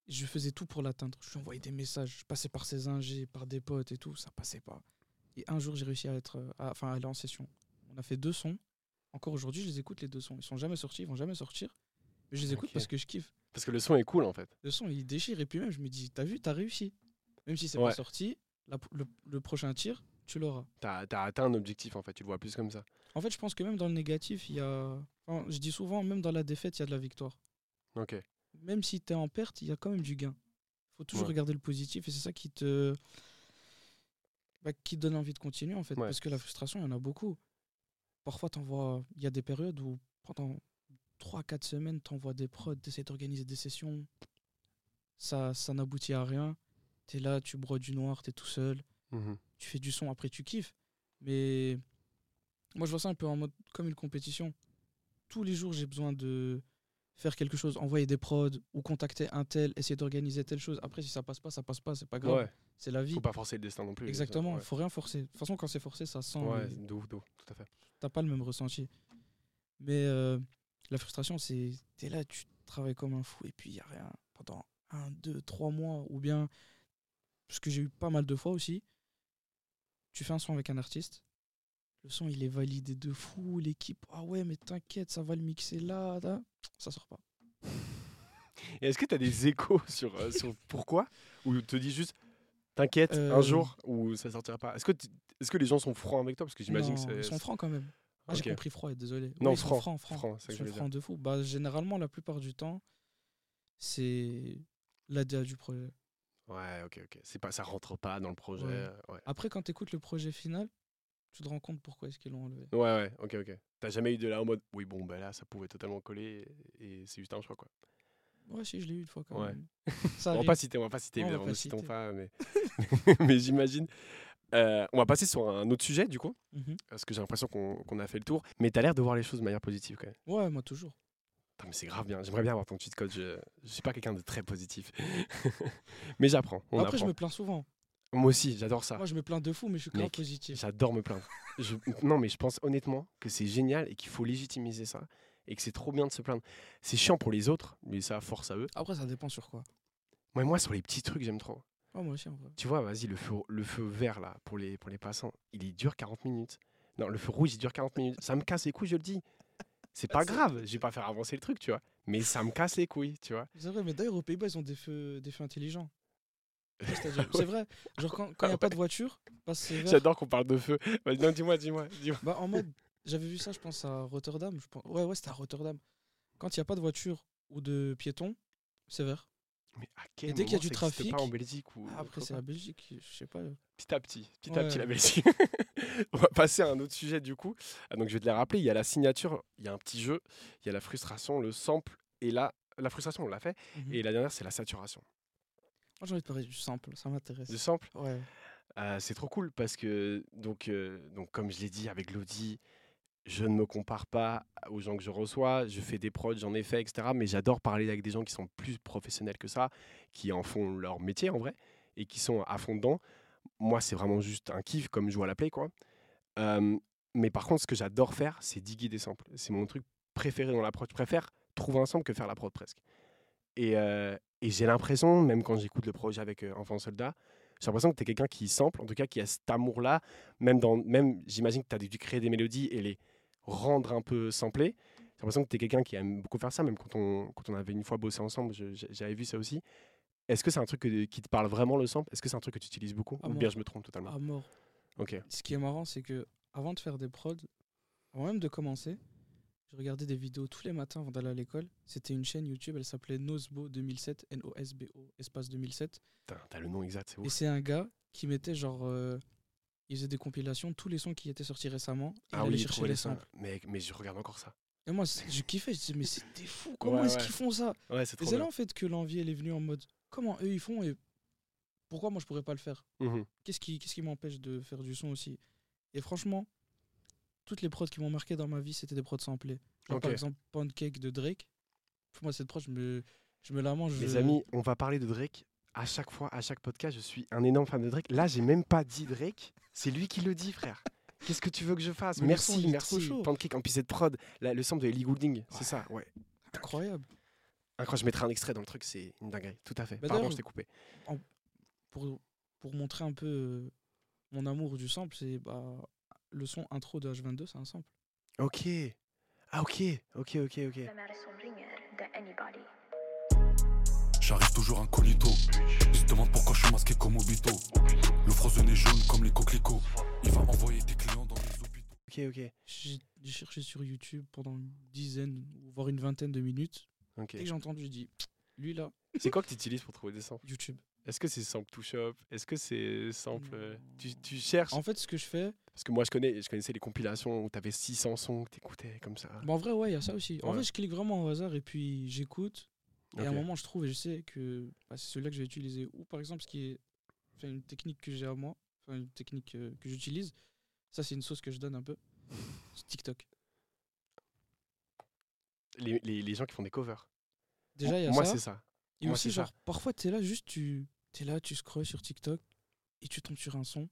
[SPEAKER 3] Je faisais tout pour l'atteindre. Je lui envoyais des messages. Je passais par ses ingés, par des potes et tout. Ça passait pas. Et un jour, j'ai réussi à être, euh, à- enfin, à aller en session. On a fait deux sons. Encore aujourd'hui, je les écoute les deux sons. Ils sont jamais sortis, ils vont jamais sortir. Mais je les écoute parce que je kiffe.
[SPEAKER 1] Parce que le son est cool en fait.
[SPEAKER 3] Le son, il déchire. Et puis même, je me dis, t'as vu, t'as réussi. Même si c'est
[SPEAKER 1] Ouais.
[SPEAKER 3] pas sorti, la- le, le prochain tir, tu l'auras.
[SPEAKER 1] T'as as atteint un objectif en fait, tu le vois plus comme ça.
[SPEAKER 3] En fait, je pense que même dans le négatif, il y a. enfin, je dis souvent, même dans la défaite, il y a de la victoire.
[SPEAKER 1] Ok.
[SPEAKER 3] Même si t'es en perte, il y a quand même du gain. faut toujours
[SPEAKER 1] Ouais.
[SPEAKER 3] regarder le positif et c'est ça qui te. bah, qui te donne envie de continuer en fait.
[SPEAKER 1] Ouais.
[SPEAKER 3] Parce que la frustration, il y en a beaucoup. Parfois, t'envoies- il y a des périodes où pendant 3-4 semaines, t'envoies des prods, t'essaies d'organiser des sessions. Ça, ça n'aboutit à rien. T'es là, tu brodes du noir, t'es tout seul.
[SPEAKER 1] Mhm.
[SPEAKER 3] tu fais du son, après tu kiffes. Mais moi, je vois ça un peu en mode comme une compétition. Tous les jours, j'ai besoin de faire quelque chose, envoyer des prods ou contacter un tel, essayer d'organiser telle chose. Après, si ça passe pas, ça passe pas, c'est pas grave.
[SPEAKER 1] Ouais,
[SPEAKER 3] C'est la vie.
[SPEAKER 1] faut pas forcer le destin non plus.
[SPEAKER 3] Exactement,
[SPEAKER 1] Ouais,
[SPEAKER 3] faut rien forcer. De toute façon, quand c'est forcé, ça sent.
[SPEAKER 1] ouais d'où, d'où, tout à fait.
[SPEAKER 3] T'as pas le même ressenti. Mais euh, la frustration, c'est. T'es là, tu travailles comme un fou et puis il y a rien pendant un, deux, trois mois. Ou bien. Ce que j'ai eu pas mal de fois aussi. Tu fais un son avec un artiste. Le son, il est validé de fou. L'équipe, ah ouais, mais t'inquiète, ça va le mixer là. là. Ça sort pas.
[SPEAKER 1] Est-ce que tu as des échos sur, euh, sur pourquoi? Ou te dis juste, t'inquiète, un
[SPEAKER 3] Euh,
[SPEAKER 1] jour, ou ça sortira pas Est-ce que, tu- est-ce que les gens sont francs avec toi? Parce que j'imagine que
[SPEAKER 3] Non,
[SPEAKER 1] c'est.
[SPEAKER 3] Ils sont francs quand même. Ah. J'ai compris froid, désolé.
[SPEAKER 1] Non,
[SPEAKER 3] Ouais, ils sont
[SPEAKER 1] franc,
[SPEAKER 3] francs, francs.
[SPEAKER 1] franc,
[SPEAKER 3] Ils sont francs de fou. Bah, généralement, la plupart du temps, c'est l'ADA du projet.
[SPEAKER 1] Ouais, ok, ok. C'est pas, ça rentre pas dans le projet.
[SPEAKER 3] Ouais.
[SPEAKER 1] Ouais,
[SPEAKER 3] Après, quand tu écoutes le projet final, tu te rends compte pourquoi est-ce qu'ils l'ont enlevé.
[SPEAKER 1] ouais, ouais, ok, ok. T'as jamais eu de là en mode, oui, bon, bah là, ça pouvait totalement coller et c'est juste un choix, quoi.
[SPEAKER 3] Ouais, si, je l'ai eu une fois quand
[SPEAKER 1] Ouais.
[SPEAKER 3] même. Ça
[SPEAKER 1] on va pas citer, on va pas citer, évidemment,
[SPEAKER 3] pas
[SPEAKER 1] ne citons pas, mais, mais j'imagine. Euh, on va passer sur un autre sujet, du coup,
[SPEAKER 3] Mhm.
[SPEAKER 1] parce que j'ai l'impression qu'on qu'on a fait le tour. Mais t'as l'air de voir les choses de manière positive, quand même.
[SPEAKER 3] Ouais, moi toujours.
[SPEAKER 1] Putain, mais c'est grave bien. J'aimerais bien avoir ton cheat code. Je, je suis pas quelqu'un de très positif. mais j'apprends.
[SPEAKER 3] Après, je me plains souvent.
[SPEAKER 1] Moi aussi, j'adore ça.
[SPEAKER 3] Moi, je me plains de fou, mais je suis grave positif.
[SPEAKER 1] J'adore me plaindre. Je- non, mais je pense honnêtement que c'est génial et qu'il faut légitimiser ça. Et que c'est trop bien de se plaindre. C'est chiant pour les autres, mais ça force à eux.
[SPEAKER 3] Après, ça dépend sur quoi.
[SPEAKER 1] Moi, moi sur les petits trucs, j'aime trop.
[SPEAKER 3] Ouais, moi aussi, en vrai.
[SPEAKER 1] Tu vois, vas-y, le feu, le feu vert, là, pour les, pour les passants, il dure 40 minutes. Non, le feu rouge, il dure 40 minutes. Ça me casse les couilles, je le dis. C'est pas grave, je vais pas faire avancer le truc, tu vois. Mais ça me casse les couilles, tu vois.
[SPEAKER 3] C'est vrai, mais d'ailleurs, aux Pays-Bas, ils ont des feux, des feux intelligents. C'est vrai. Genre, quand il n'y a pas de voiture, passe c'est vert.
[SPEAKER 1] J'adore qu'on parle de feu. Non, dis-moi, dis-moi, dis-moi.
[SPEAKER 3] Bah, en mode, j'avais vu ça, je pense, à Rotterdam. Je pense... Ouais, ouais, c'était à Rotterdam. Quand il n'y a pas de voiture ou de piéton, c'est vert.
[SPEAKER 1] Mais à quel
[SPEAKER 3] Et dès qu'il y a du
[SPEAKER 1] existait pas
[SPEAKER 3] trafic-
[SPEAKER 1] en Belgique ou
[SPEAKER 3] Ah, après, c'est la Belgique, je sais pas.
[SPEAKER 1] petit à petit, petit à petit la Belgique. On va passer à un autre sujet du coup. Ah, donc je vais te les rappeler. Il y a la signature, il y a un petit jeu, il y a la frustration, le sample et là la frustration on l'a fait
[SPEAKER 3] Mhm.
[SPEAKER 1] et la dernière c'est la saturation.
[SPEAKER 3] Moi, j'ai envie de parler du sample, ça m'intéresse.
[SPEAKER 1] Du sample,
[SPEAKER 3] Ouais.
[SPEAKER 1] euh, c'est trop cool parce que donc euh, donc comme je l'ai dit avec Lodi, je ne me compare pas aux gens que je reçois. Je fais des prods, j'en ai fait, etc. Mais j'adore parler avec des gens qui sont plus professionnels que ça, qui en font leur métier en vrai et qui sont à fond dedans. Moi, c'est vraiment juste un kiff comme jouer à la play, quoi. Mais par contre, ce que j'adore faire, c'est diguer des samples. C'est mon truc préféré dans la prod. Je préfère trouver un sample que faire la prod presque. Et, j'ai l'impression, même quand j'écoute le projet avec Enfant Soldat, j'ai l'impression que tu es quelqu'un qui sample, en tout cas qui a cet amour-là. Même, dans, même j'imagine que tu as dû créer des mélodies et les rendre un peu samplées. J'ai l'impression que tu es quelqu'un qui aime beaucoup faire ça, même quand on, quand on avait une fois bossé ensemble, j'avais vu ça aussi. Est-ce que c'est un truc que- qui te parle vraiment le sample? Est-ce que c'est un truc que tu utilises beaucoup?
[SPEAKER 3] À
[SPEAKER 1] Ou
[SPEAKER 3] mort.
[SPEAKER 1] bien je me trompe totalement?
[SPEAKER 3] À mort.
[SPEAKER 1] Ok.
[SPEAKER 3] Ce qui est marrant, c'est que avant de faire des prods, avant même de commencer, je regardais des vidéos tous les matins avant d'aller à l'école. C'était une chaîne YouTube, elle s'appelait Nosbo 2007, N-O-S-B-O, espace 2007.
[SPEAKER 1] Putain, T'as le nom exact, c'est
[SPEAKER 3] Et
[SPEAKER 1] ouf.
[SPEAKER 3] c'est un gars qui mettait genre. euh, il faisait des compilations, tous les sons qui étaient sortis récemment. Et il
[SPEAKER 1] Ah
[SPEAKER 3] allait
[SPEAKER 1] oui,
[SPEAKER 3] chercher les
[SPEAKER 1] les samples. Mais, mais je regarde encore ça.
[SPEAKER 3] Et moi, je kiffais, je disais, mais c'est des fous, comment
[SPEAKER 1] Ouais,
[SPEAKER 3] est-ce
[SPEAKER 1] ouais.
[SPEAKER 3] qu'ils font ça?
[SPEAKER 1] Ouais, c'est
[SPEAKER 3] Et
[SPEAKER 1] trop
[SPEAKER 3] c'est là en fait que l'envie, elle est venue en mode, comment eux ils font et pourquoi moi je pourrais pas le faire?
[SPEAKER 1] Mhm.
[SPEAKER 3] Qu'est-ce qui, qu'est-ce qui m'empêche de faire du son aussi? Et franchement, toutes les prods qui m'ont marqué dans ma vie, c'était des prods samplés. Genre, Par exemple, Pancake de Drake. Pour moi, cette prod, je me, je me la mange.
[SPEAKER 1] Les
[SPEAKER 3] je-
[SPEAKER 1] amis, on va parler de Drake. À chaque fois, à chaque podcast, je suis un énorme fan de Drake. Là, j'ai même pas dit Drake. C'est lui qui le dit, frère. Qu'est-ce que tu veux que je fasse?
[SPEAKER 3] Mais
[SPEAKER 1] Merci, merci. Pancake en cette prod. Là, le sample de Ellie Goulding,
[SPEAKER 3] Ouais.
[SPEAKER 1] c'est ça, ouais.
[SPEAKER 3] Incroyable.
[SPEAKER 1] Incroyable, je mettrai un extrait dans le truc, c'est une dinguerie. Tout à fait.
[SPEAKER 3] Bah,
[SPEAKER 1] Pardon, je t'ai coupé.
[SPEAKER 3] Pour, pour montrer un peu euh, mon amour du sample, c'est bah, le son intro de H22, c'est un sample.
[SPEAKER 1] Ok. Ah, ok. Ok, ok, ok.
[SPEAKER 4] J'arrive toujours incognito. Ils se demandent pourquoi je suis masqué comme Obito. Le frozen est jaune comme les coquelicots. Il va envoyer des clients dans les hôpitaux.
[SPEAKER 1] Ok, ok.
[SPEAKER 3] J'ai cherché sur YouTube pendant une dizaine, voire une vingtaine de minutes. que j'ai entendu, je dis, lui là,
[SPEAKER 1] C'est quoi que tu utilises pour trouver des samples?
[SPEAKER 3] YouTube.
[SPEAKER 1] Est-ce que c'est sample to shop? Est-ce que c'est sample. euh. Tu, tu cherches?
[SPEAKER 3] En fait, ce que je fais,
[SPEAKER 1] Parce que moi, je, connais, je connaissais les compilations où tu avais 600 sons que tu écoutais comme ça.
[SPEAKER 3] bah, en vrai, ouais, il y a ça aussi. En
[SPEAKER 1] Ouais.
[SPEAKER 3] fait, je clique vraiment au hasard et puis j'écoute. Et à un moment, je trouve et je sais que bah, c'est celui-là que je vais utiliser. Ou par exemple, ce qui est une technique que j'ai à moi, une technique euh, que j'utilise. Ça, c'est une sauce que je donne un peu. C'est TikTok.
[SPEAKER 1] les, les- les gens qui font des covers.
[SPEAKER 3] Déjà, il y a
[SPEAKER 1] Moi,
[SPEAKER 3] ça.
[SPEAKER 1] c'est ça.
[SPEAKER 3] Et
[SPEAKER 1] moi,
[SPEAKER 3] aussi,
[SPEAKER 1] ça.
[SPEAKER 3] genre, parfois, t'es là, juste, tu es là, tu scrolles sur TikTok et tu tombes sur un son.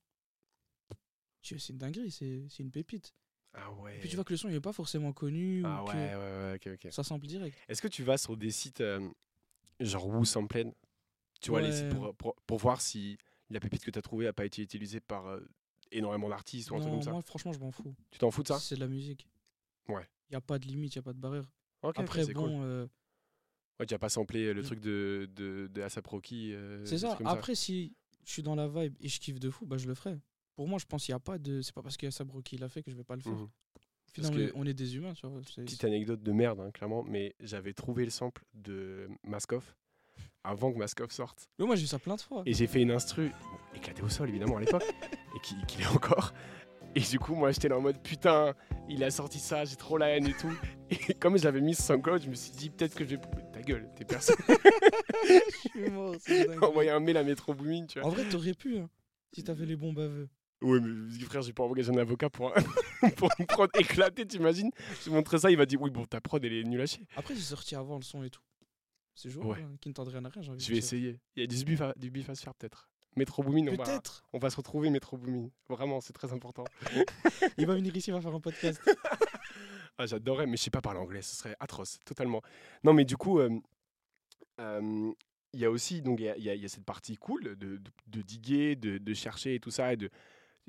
[SPEAKER 3] C'est une dinguerie, c'est c'est une pépite.
[SPEAKER 1] Ah ouais.
[SPEAKER 3] Et puis tu vois que le son, il est pas forcément connu
[SPEAKER 1] Ah
[SPEAKER 3] ou
[SPEAKER 1] ouais,
[SPEAKER 3] que
[SPEAKER 1] ouais, ouais, ok, ok.
[SPEAKER 3] ça sample direct.
[SPEAKER 1] Est-ce que tu vas sur des sites euh, genre Woo Sampled Tu vois, les sites
[SPEAKER 3] Ouais.
[SPEAKER 1] pour, pour, pour voir si la pépite que tu as trouvée n'a pas été utilisée par euh, énormément d'artistes ou un truc comme ça?
[SPEAKER 3] moi, franchement, je m'en fous.
[SPEAKER 1] Tu t'en fous de ça?
[SPEAKER 3] C'est de la musique.
[SPEAKER 1] Ouais.
[SPEAKER 3] Il n'y a pas de limite, il n'y a pas de barrière. Après, bon,
[SPEAKER 1] cool.
[SPEAKER 3] euh,
[SPEAKER 1] Ouais, tu as pas samplé le
[SPEAKER 3] je-
[SPEAKER 1] truc de, de, de ASAP Rocky euh,
[SPEAKER 3] c'est ça. Après, si je suis dans la vibe et je kiffe de fou, bah, je le ferai. Pour moi, je pense qu'il n'y a pas de. C'est pas parce qu'il y a Sabro qui l'a fait que je vais pas le faire.
[SPEAKER 1] Mhm.
[SPEAKER 3] Finalement, on est des humains, tu vois.
[SPEAKER 1] Petite anecdote de merde, hein, clairement, mais j'avais trouvé le sample de Maskoff avant que Maskoff sorte.
[SPEAKER 3] Mais moi, j'ai eu ça plein de fois.
[SPEAKER 1] Et j'ai fait une instru, éclatée au sol évidemment à l'époque, et qui, qui l'est encore. Et du coup, moi j'étais là en mode putain, il a sorti ça, j'ai trop la haine et tout. Et comme j'avais mis son code, je me suis dit peut-être que je vais. Ta gueule, t'es personne.
[SPEAKER 3] Je suis mort, c'est dingue.
[SPEAKER 1] Envoyer un mail à Metro Boomin, tu vois.
[SPEAKER 3] En vrai, t'aurais pu, hein, si t'avais les bons baveux.
[SPEAKER 1] Ouais, mais frère, j'ai pas engagé un avocat pour, pour une prod éclatée, t'imagines? Je lui montrais ça, il va dire oui, bon, ta prod elle est nulle à chier.
[SPEAKER 3] Après, j'ai sorti avant le son et tout. C'est jouable,
[SPEAKER 1] Ouais.
[SPEAKER 3] hein, qui ne tente rien à rien, j'ai envie
[SPEAKER 1] Je
[SPEAKER 3] de
[SPEAKER 1] vais
[SPEAKER 3] dire.
[SPEAKER 1] essayer. Il y a du bif à, du bif à se faire peut-être. Metro Boomin, on va, on va se retrouver, Metro Boomin. Vraiment, c'est très important.
[SPEAKER 3] Il va venir ici, il va faire un podcast.
[SPEAKER 1] Ah, j'adorerais, mais je sais pas parler anglais, ce serait atroce, totalement. Non, mais du coup, euh, euh, il y a aussi, donc il y a, il y a- il y a cette partie cool de, de, de diguer, de, de chercher et tout ça. Et de,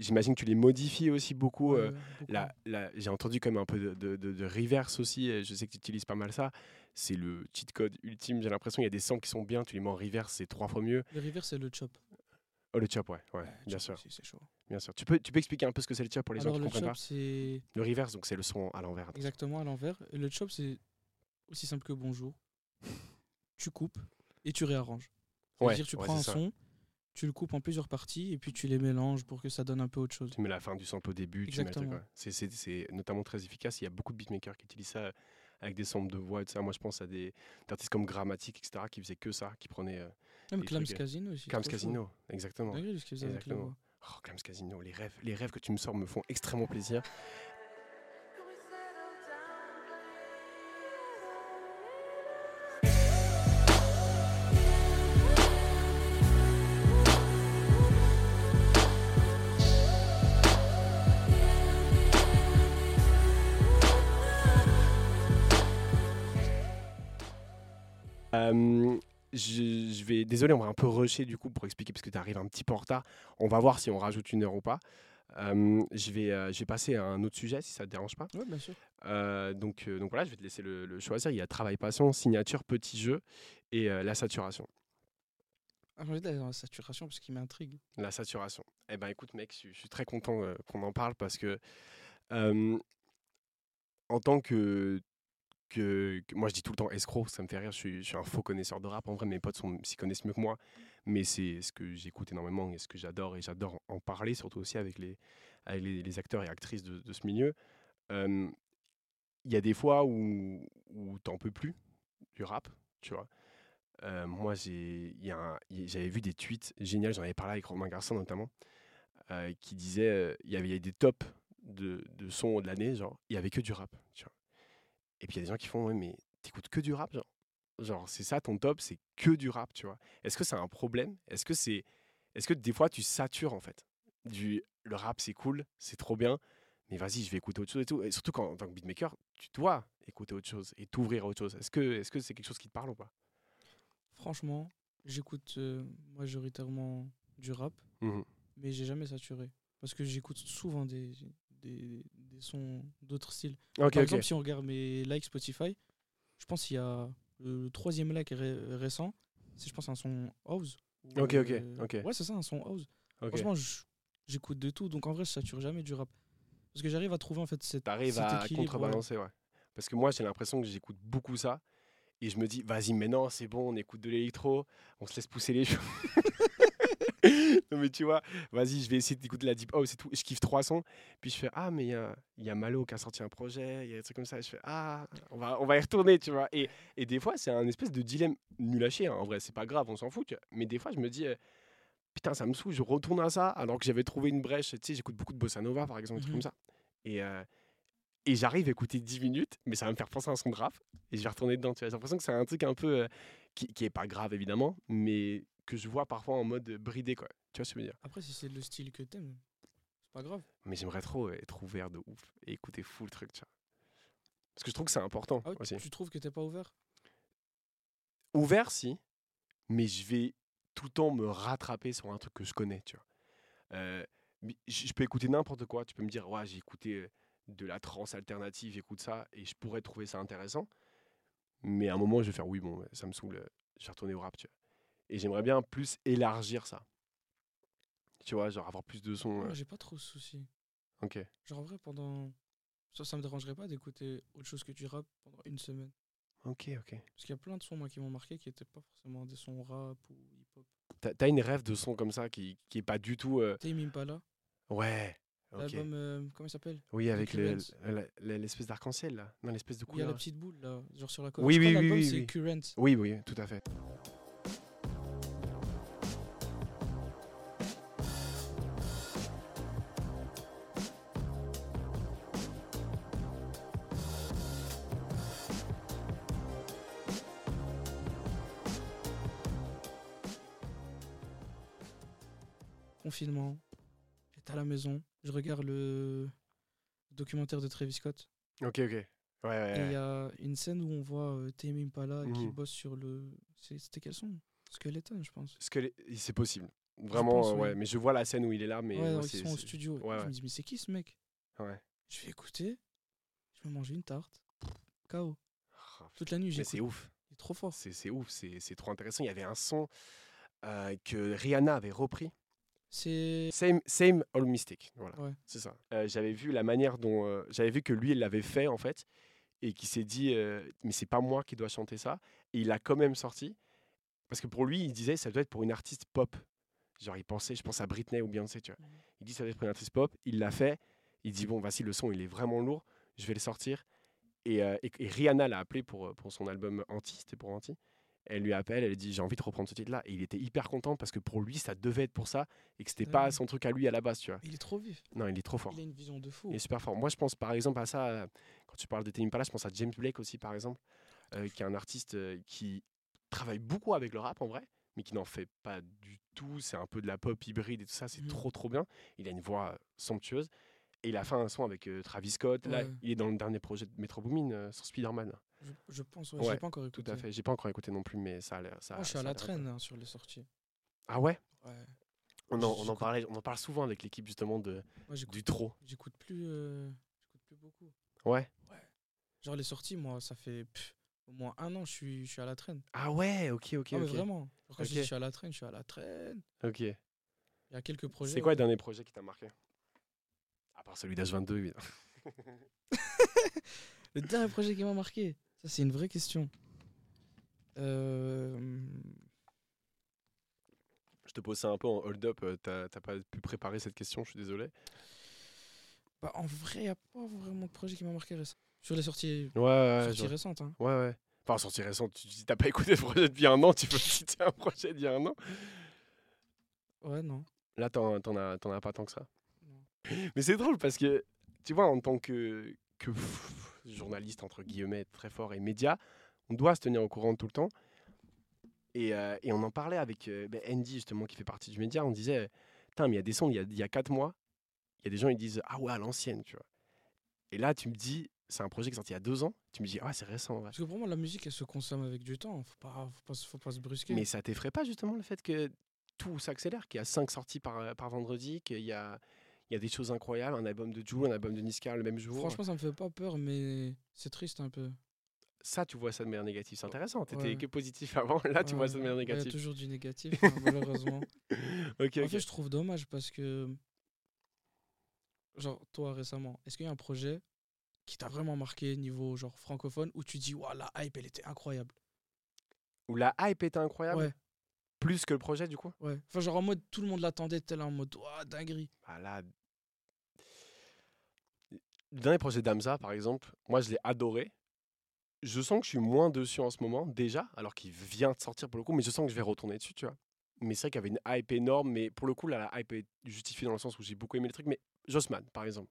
[SPEAKER 1] j'imagine que tu les modifies aussi beaucoup. euh,
[SPEAKER 3] Ouais,
[SPEAKER 1] là, j'ai entendu même un peu de, de, de- de reverse aussi. Je sais que tu utilises pas mal ça. C'est le cheat code ultime. J'ai l'impression il y a des samples qui sont bien. Tu les mets en reverse, c'est trois fois mieux.
[SPEAKER 3] Le river, c'est le chop.
[SPEAKER 1] Oh, le chop, ouais, ouais,
[SPEAKER 3] Ouais,
[SPEAKER 1] bien
[SPEAKER 3] chop
[SPEAKER 1] sûr,
[SPEAKER 3] aussi, C'est chaud.
[SPEAKER 1] bien sûr. Tu peux, tu peux expliquer un peu ce que c'est le chop pour les
[SPEAKER 3] Alors,
[SPEAKER 1] gens qui
[SPEAKER 3] le
[SPEAKER 1] comprennent
[SPEAKER 3] chop,
[SPEAKER 1] pas?
[SPEAKER 3] c'est
[SPEAKER 1] Le reverse, donc c'est le son à l'envers.
[SPEAKER 3] exactement à l'envers. Et le chop, c'est aussi simple que bonjour. Tu coupes et tu réarranges.
[SPEAKER 1] Ouais,
[SPEAKER 3] C'est-à-dire, tu prends un son, tu le coupes en plusieurs parties et puis tu les mélanges pour que ça donne un peu autre chose.
[SPEAKER 1] Tu mets la fin du sample au début,
[SPEAKER 3] Exactement.
[SPEAKER 1] C'est- notamment très efficace. Il y a beaucoup de beatmakers qui utilisent ça euh, avec des samples de voix et tout ça. Moi, je pense à des des artistes comme Grammatic, etc., qui faisaient que ça, qui prenaient euh,
[SPEAKER 3] Même
[SPEAKER 1] des
[SPEAKER 3] Clams
[SPEAKER 1] trucs, euh,
[SPEAKER 3] Casino aussi.
[SPEAKER 1] Clams. Casino. Exactement.
[SPEAKER 3] Ce qu'ils faisaient avec la
[SPEAKER 1] Exactement.
[SPEAKER 3] voix.
[SPEAKER 1] Oh, Clams Casino, les rêves, les rêves que tu me sors me font extrêmement plaisir. Euh, je, je vais, désolé, on va un peu rusher du coup pour expliquer parce que tu arrives un petit peu en retard. On va voir si on rajoute une heure ou pas. Euh, je, vais, euh, je vais passer à un autre sujet si ça te dérange pas.
[SPEAKER 3] Ouais, bien sûr.
[SPEAKER 1] Euh, donc, donc voilà, je vais te laisser le, le choisir. Il y a travail passion, signature, petit jeu et la saturation.
[SPEAKER 3] Ah, j'ai envie d'aller dans la saturation parce qu'il m'intrigue.
[SPEAKER 1] La saturation. Eh ben écoute mec, je, suis- je suis très content qu'on en parle parce que en tant que, que, moi je dis tout le temps escroc, ça me fait rire. Je suis, un faux connaisseur de rap. En vrai, mes potes s'y connaissent mieux que moi, mais c'est ce que j'écoute énormément et ce que j'adore et j'adore en, parler surtout aussi avec les, avec les, acteurs et actrices de, ce milieu. Il y a des fois où, où t'en peux plus du rap, tu vois. Euh, moi, j'avais vu des tweets géniaux, j'en avais parlé avec Romain Garçon notamment, qui disait il y avait des tops de, de sons de l'année, genre, il y avait que du rap, tu vois. Et puis il y a des gens qui font ouais, mais t'écoutes que du rap, genre? Genre, c'est ça ton top, c'est que du rap, tu vois. Est-ce que c'est un problème? Est-ce que c'est. Est-ce que des fois tu satures en fait? Du, Le rap c'est cool, c'est trop bien, mais vas-y, je vais écouter autre chose et tout. Et surtout quand, en tant que beatmaker, tu dois écouter autre chose et t'ouvrir à autre chose. Est-ce que est-ce que c'est quelque chose qui te parle ou pas?
[SPEAKER 3] Franchement, j'écoute euh, majoritairement du rap,
[SPEAKER 1] Mhm.
[SPEAKER 3] mais j'ai jamais saturé. Parce que j'écoute souvent des, des, des sons d'autres styles.
[SPEAKER 1] Ok,
[SPEAKER 3] Par exemple, si on regarde mes likes Spotify, je pense qu'il y a le troisième like ré- récent, c'est je pense un son house. ou,
[SPEAKER 1] Ok, ok,
[SPEAKER 3] euh,
[SPEAKER 1] ok.
[SPEAKER 3] Ouais, c'est ça, un son house.
[SPEAKER 1] ok.
[SPEAKER 3] Franchement, j'écoute de tout, donc en vrai, je sature jamais du rap. Parce que j'arrive à trouver en fait cette.
[SPEAKER 1] T'arrives à
[SPEAKER 3] équilibre, ouais.
[SPEAKER 1] contrebalancer, ouais. Parce que moi, j'ai l'impression que j'écoute beaucoup ça. Et je me dis, vas-y, mais non, c'est bon, on écoute de l'électro, on se laisse pousser les cheveux. Non, mais tu vois, vas-y, je vais essayer d'écouter la deep house et tout. Je kiffe trois sons. Puis je fais, ah, mais il y a, il y a Malo qui a sorti un projet, il y a des trucs comme ça. Je fais, ah, on va, on va y retourner, tu vois. Et, et des fois, c'est un espèce de dilemme nul à chier. hein. En vrai, c'est pas grave, on s'en fout. tu vois. Mais des fois, je me dis, euh, putain, ça me saoule, je retourne à ça, alors que j'avais trouvé une brèche. Tu sais, j'écoute beaucoup de bossa nova, par exemple, des trucs
[SPEAKER 3] Mhm.
[SPEAKER 1] comme ça. Et, euh, Et j'arrive à écouter 10 minutes, mais ça va me faire penser à un son de rap. Et je vais retourner dedans. J'ai l'impression que c'est un truc un peu. euh, qui, qui est pas grave, évidemment, mais que je vois parfois en mode bridé, quoi. Tu vois ce que je veux dire?
[SPEAKER 3] Après, si c'est le style que t'aimes, c'est pas grave.
[SPEAKER 1] Mais j'aimerais trop être ouvert de ouf et écouter full le truc, tu vois. Parce que je trouve que c'est important
[SPEAKER 3] Ah
[SPEAKER 1] aussi.
[SPEAKER 3] tu trouves que t'es pas ouvert?
[SPEAKER 1] Ouvert, si, mais je vais tout le temps me rattraper sur un truc que je connais, tu vois. Euh, je peux écouter n'importe quoi. Tu peux me dire, ouais, j'ai écouté euh, de la trance alternative, j'écoute ça, et je pourrais trouver ça intéressant. Mais à un moment, je vais faire, oui, bon, ça me saoule, euh, je vais retourner au rap, tu vois. Et j'aimerais bien plus élargir ça. Tu vois, genre avoir plus de sons. Euh,
[SPEAKER 3] j'ai pas trop de soucis.
[SPEAKER 1] ok.
[SPEAKER 3] Genre, en vrai, pendant. Ça, ça me dérangerait pas d'écouter autre chose que du rap pendant une semaine.
[SPEAKER 1] Ok, ok.
[SPEAKER 3] Parce qu'il y a plein de sons, moi, qui m'ont marqué qui étaient pas forcément des sons rap ou hip-hop.
[SPEAKER 1] T'as t'as une rêve de son comme ça qui, qui est pas du tout. euh,
[SPEAKER 3] Tame Impala,
[SPEAKER 1] Ouais. Ok.
[SPEAKER 3] l'album, euh, comment il s'appelle?
[SPEAKER 1] Oui, avec le- l'espèce d'arc-en-ciel là. Non, l'espèce de
[SPEAKER 3] Où il y a la
[SPEAKER 1] couleur.
[SPEAKER 3] petite boule, là, genre sur la cover.
[SPEAKER 1] Oui, oui, oui, oui,
[SPEAKER 3] c'est
[SPEAKER 1] oui.
[SPEAKER 3] Current.
[SPEAKER 1] Oui, oui, tout à fait.
[SPEAKER 3] Maison, je regarde le documentaire de Travis Scott.
[SPEAKER 1] Ok, ok. Ouais, ouais,
[SPEAKER 3] Et il y a une scène où on voit euh, Tame Impala qui
[SPEAKER 1] Mhm.
[SPEAKER 3] bosse sur le. C'était quel son? Skeleton, je pense.
[SPEAKER 1] Les- c'est possible. Vraiment,
[SPEAKER 3] pense,
[SPEAKER 1] euh, ouais. Mais je vois la scène où il est là, mais
[SPEAKER 3] ouais, ils sont au studio.
[SPEAKER 1] ouais,
[SPEAKER 3] Je me dis, mais c'est qui ce mec?
[SPEAKER 1] Ouais.
[SPEAKER 3] Je vais écouter, je vais manger une tarte. KO.
[SPEAKER 1] Ah,
[SPEAKER 3] Toute la nuit, j'ai
[SPEAKER 1] c'est ouf.
[SPEAKER 3] Il est trop fort.
[SPEAKER 1] C'est ouf. C'est c'est trop intéressant. Il y avait un son euh, que Rihanna avait repris.
[SPEAKER 3] C'est.
[SPEAKER 1] Same, same All Mystic. Voilà.
[SPEAKER 3] Ouais.
[SPEAKER 1] C'est ça. Euh, j'avais vu la manière dont. euh, j'avais vu que lui, il l'avait fait, en fait. Et qui s'est dit, euh, mais c'est pas moi qui dois chanter ça. Et il l'a quand même sorti. Parce que pour lui, il disait, ça doit être pour une artiste pop. Genre, il pensait, je pense à Britney ou Beyoncé, tu vois. Il dit, ça doit être pour une artiste pop. Il l'a fait. Il dit, bon, voici le son, il est vraiment lourd. Je vais le sortir. Et, euh, et- et Rihanna l'a appelé pour, pour son album Anti. C'était pour Anti. Elle lui appelle, elle dit, j'ai envie de reprendre ce titre-là. Et il était hyper content parce que pour lui, ça devait être pour ça. Et que c'était
[SPEAKER 3] Ah
[SPEAKER 1] pas son truc à lui à la base, tu vois.
[SPEAKER 3] Il est trop vif.
[SPEAKER 1] Non, il est trop fort.
[SPEAKER 3] Il a une vision de fou.
[SPEAKER 1] Il est super fort. Moi, je pense par exemple à ça, quand tu parles de Tame Impala, je pense à James Blake aussi, par exemple, euh, qui est un artiste euh, qui travaille beaucoup avec le rap en vrai, mais qui n'en fait pas du tout. C'est un peu de la pop hybride et tout ça, c'est
[SPEAKER 3] Mhm.
[SPEAKER 1] trop trop bien. Il a une voix euh, somptueuse. Et il a fait un son avec euh, Travis Scott. Là,
[SPEAKER 3] Ouais.
[SPEAKER 1] il est dans le dernier projet de Metro Boomin euh, sur Spider-Man.
[SPEAKER 3] Je, je pense, ouais,
[SPEAKER 1] Ouais,
[SPEAKER 3] j'ai pas encore
[SPEAKER 1] Tout
[SPEAKER 3] écouté.
[SPEAKER 1] à fait. J'ai pas encore écouté non plus, mais ça a l'air.
[SPEAKER 3] Moi, je suis à la traîne hein, sur les sorties.
[SPEAKER 1] Ah ouais?
[SPEAKER 3] Ouais.
[SPEAKER 1] on en, on en parlait, on en parle souvent avec l'équipe justement de,
[SPEAKER 3] Moi,
[SPEAKER 1] du trop.
[SPEAKER 3] j'écoute plus, euh, plus beaucoup.
[SPEAKER 1] Ouais.
[SPEAKER 3] Genre, les sorties, moi, ça fait pff, au moins un an, je suis, je suis à la traîne.
[SPEAKER 1] Ah ouais, ok, ok,
[SPEAKER 3] Ah,
[SPEAKER 1] ok.
[SPEAKER 3] vraiment. Genre, quand je dis
[SPEAKER 1] Ok.
[SPEAKER 3] je suis à la traîne, je suis à la traîne.
[SPEAKER 1] Ok.
[SPEAKER 3] Il y a quelques projets.
[SPEAKER 1] C'est quoi le dernier projet qui t'a marqué? À part celui d'H22, évidemment.
[SPEAKER 3] Le dernier projet qui m'a marqué Ça, c'est une vraie question. Euh,
[SPEAKER 1] Je te pose ça un peu en hold-up. euh, T'as pas pu préparer cette question, je suis désolé.
[SPEAKER 3] bah, en vrai, il n'y a pas vraiment de projet qui m'a marqué récemment. Sur les sorties,
[SPEAKER 1] Ouais, ouais,
[SPEAKER 3] sorties récentes. Hein.
[SPEAKER 1] ouais, ouais. Enfin, sortie récente, tu- si t'as pas écouté le projet depuis un an, tu peux citer un projet d'il y a un an.
[SPEAKER 3] Ouais, non.
[SPEAKER 1] Là, t'en as, as pas tant que ça.
[SPEAKER 3] Non.
[SPEAKER 1] Mais c'est drôle parce que, tu vois, en tant que, que journaliste, entre guillemets, très fort et média, on doit se tenir au courant tout le temps. Et, euh, et on en parlait avec euh, ben, Andy, justement, qui fait partie du média. On disait, putain, mais il y a des sons, il y a, il y a quatre mois, il y a des gens, ils disent, ah ouais, à l'ancienne, tu vois. Et là, tu me dis, c'est un projet qui est sorti il y a deux ans. Tu me dis, ah, c'est récent, ouais.
[SPEAKER 3] Parce que pour moi, la musique, elle se consomme avec du temps. Faut pas, faut pas, se- faut pas se brusquer.
[SPEAKER 1] Mais ça t'effraie pas, justement, le fait que tout s'accélère, qu'il y a cinq sorties par, par vendredi, qu'il y a, il y a des choses incroyables, un album de Jul, un album de Niska le même jour.
[SPEAKER 3] Franchement, ça me fait pas peur, mais c'est triste un peu.
[SPEAKER 1] ça, tu vois ça de manière négative. C'est intéressant. Tu
[SPEAKER 3] Ouais.
[SPEAKER 1] que positif avant. Là, tu vois ça de manière
[SPEAKER 3] Ouais, Il y a
[SPEAKER 1] négative.
[SPEAKER 3] toujours du négatif, hein, malheureusement.
[SPEAKER 1] ok,
[SPEAKER 3] En fait, je trouve dommage parce que. Genre, toi récemment, est-ce qu'il y a un projet qui t'a vraiment marqué niveau genre francophone où tu dis, waouh, la hype, elle était incroyable?
[SPEAKER 1] Où la hype était incroyable?
[SPEAKER 3] Ouais,
[SPEAKER 1] Plus que le projet, du coup?
[SPEAKER 3] ouais. Enfin, genre en mode, tout le monde l'attendait, tel en mode, waouh, dinguerie.
[SPEAKER 1] Ah, là. Le dernier projet d'Amza, par exemple, moi, je l'ai adoré. Je sens que je suis moins dessus en ce moment, déjà, alors qu'il vient de sortir pour le coup, mais je sens que je vais retourner dessus, tu vois. Mais c'est vrai qu'il y avait une hype énorme, mais pour le coup, là, la hype est justifiée dans le sens où j'ai beaucoup aimé le truc. Mais Jossman, par exemple.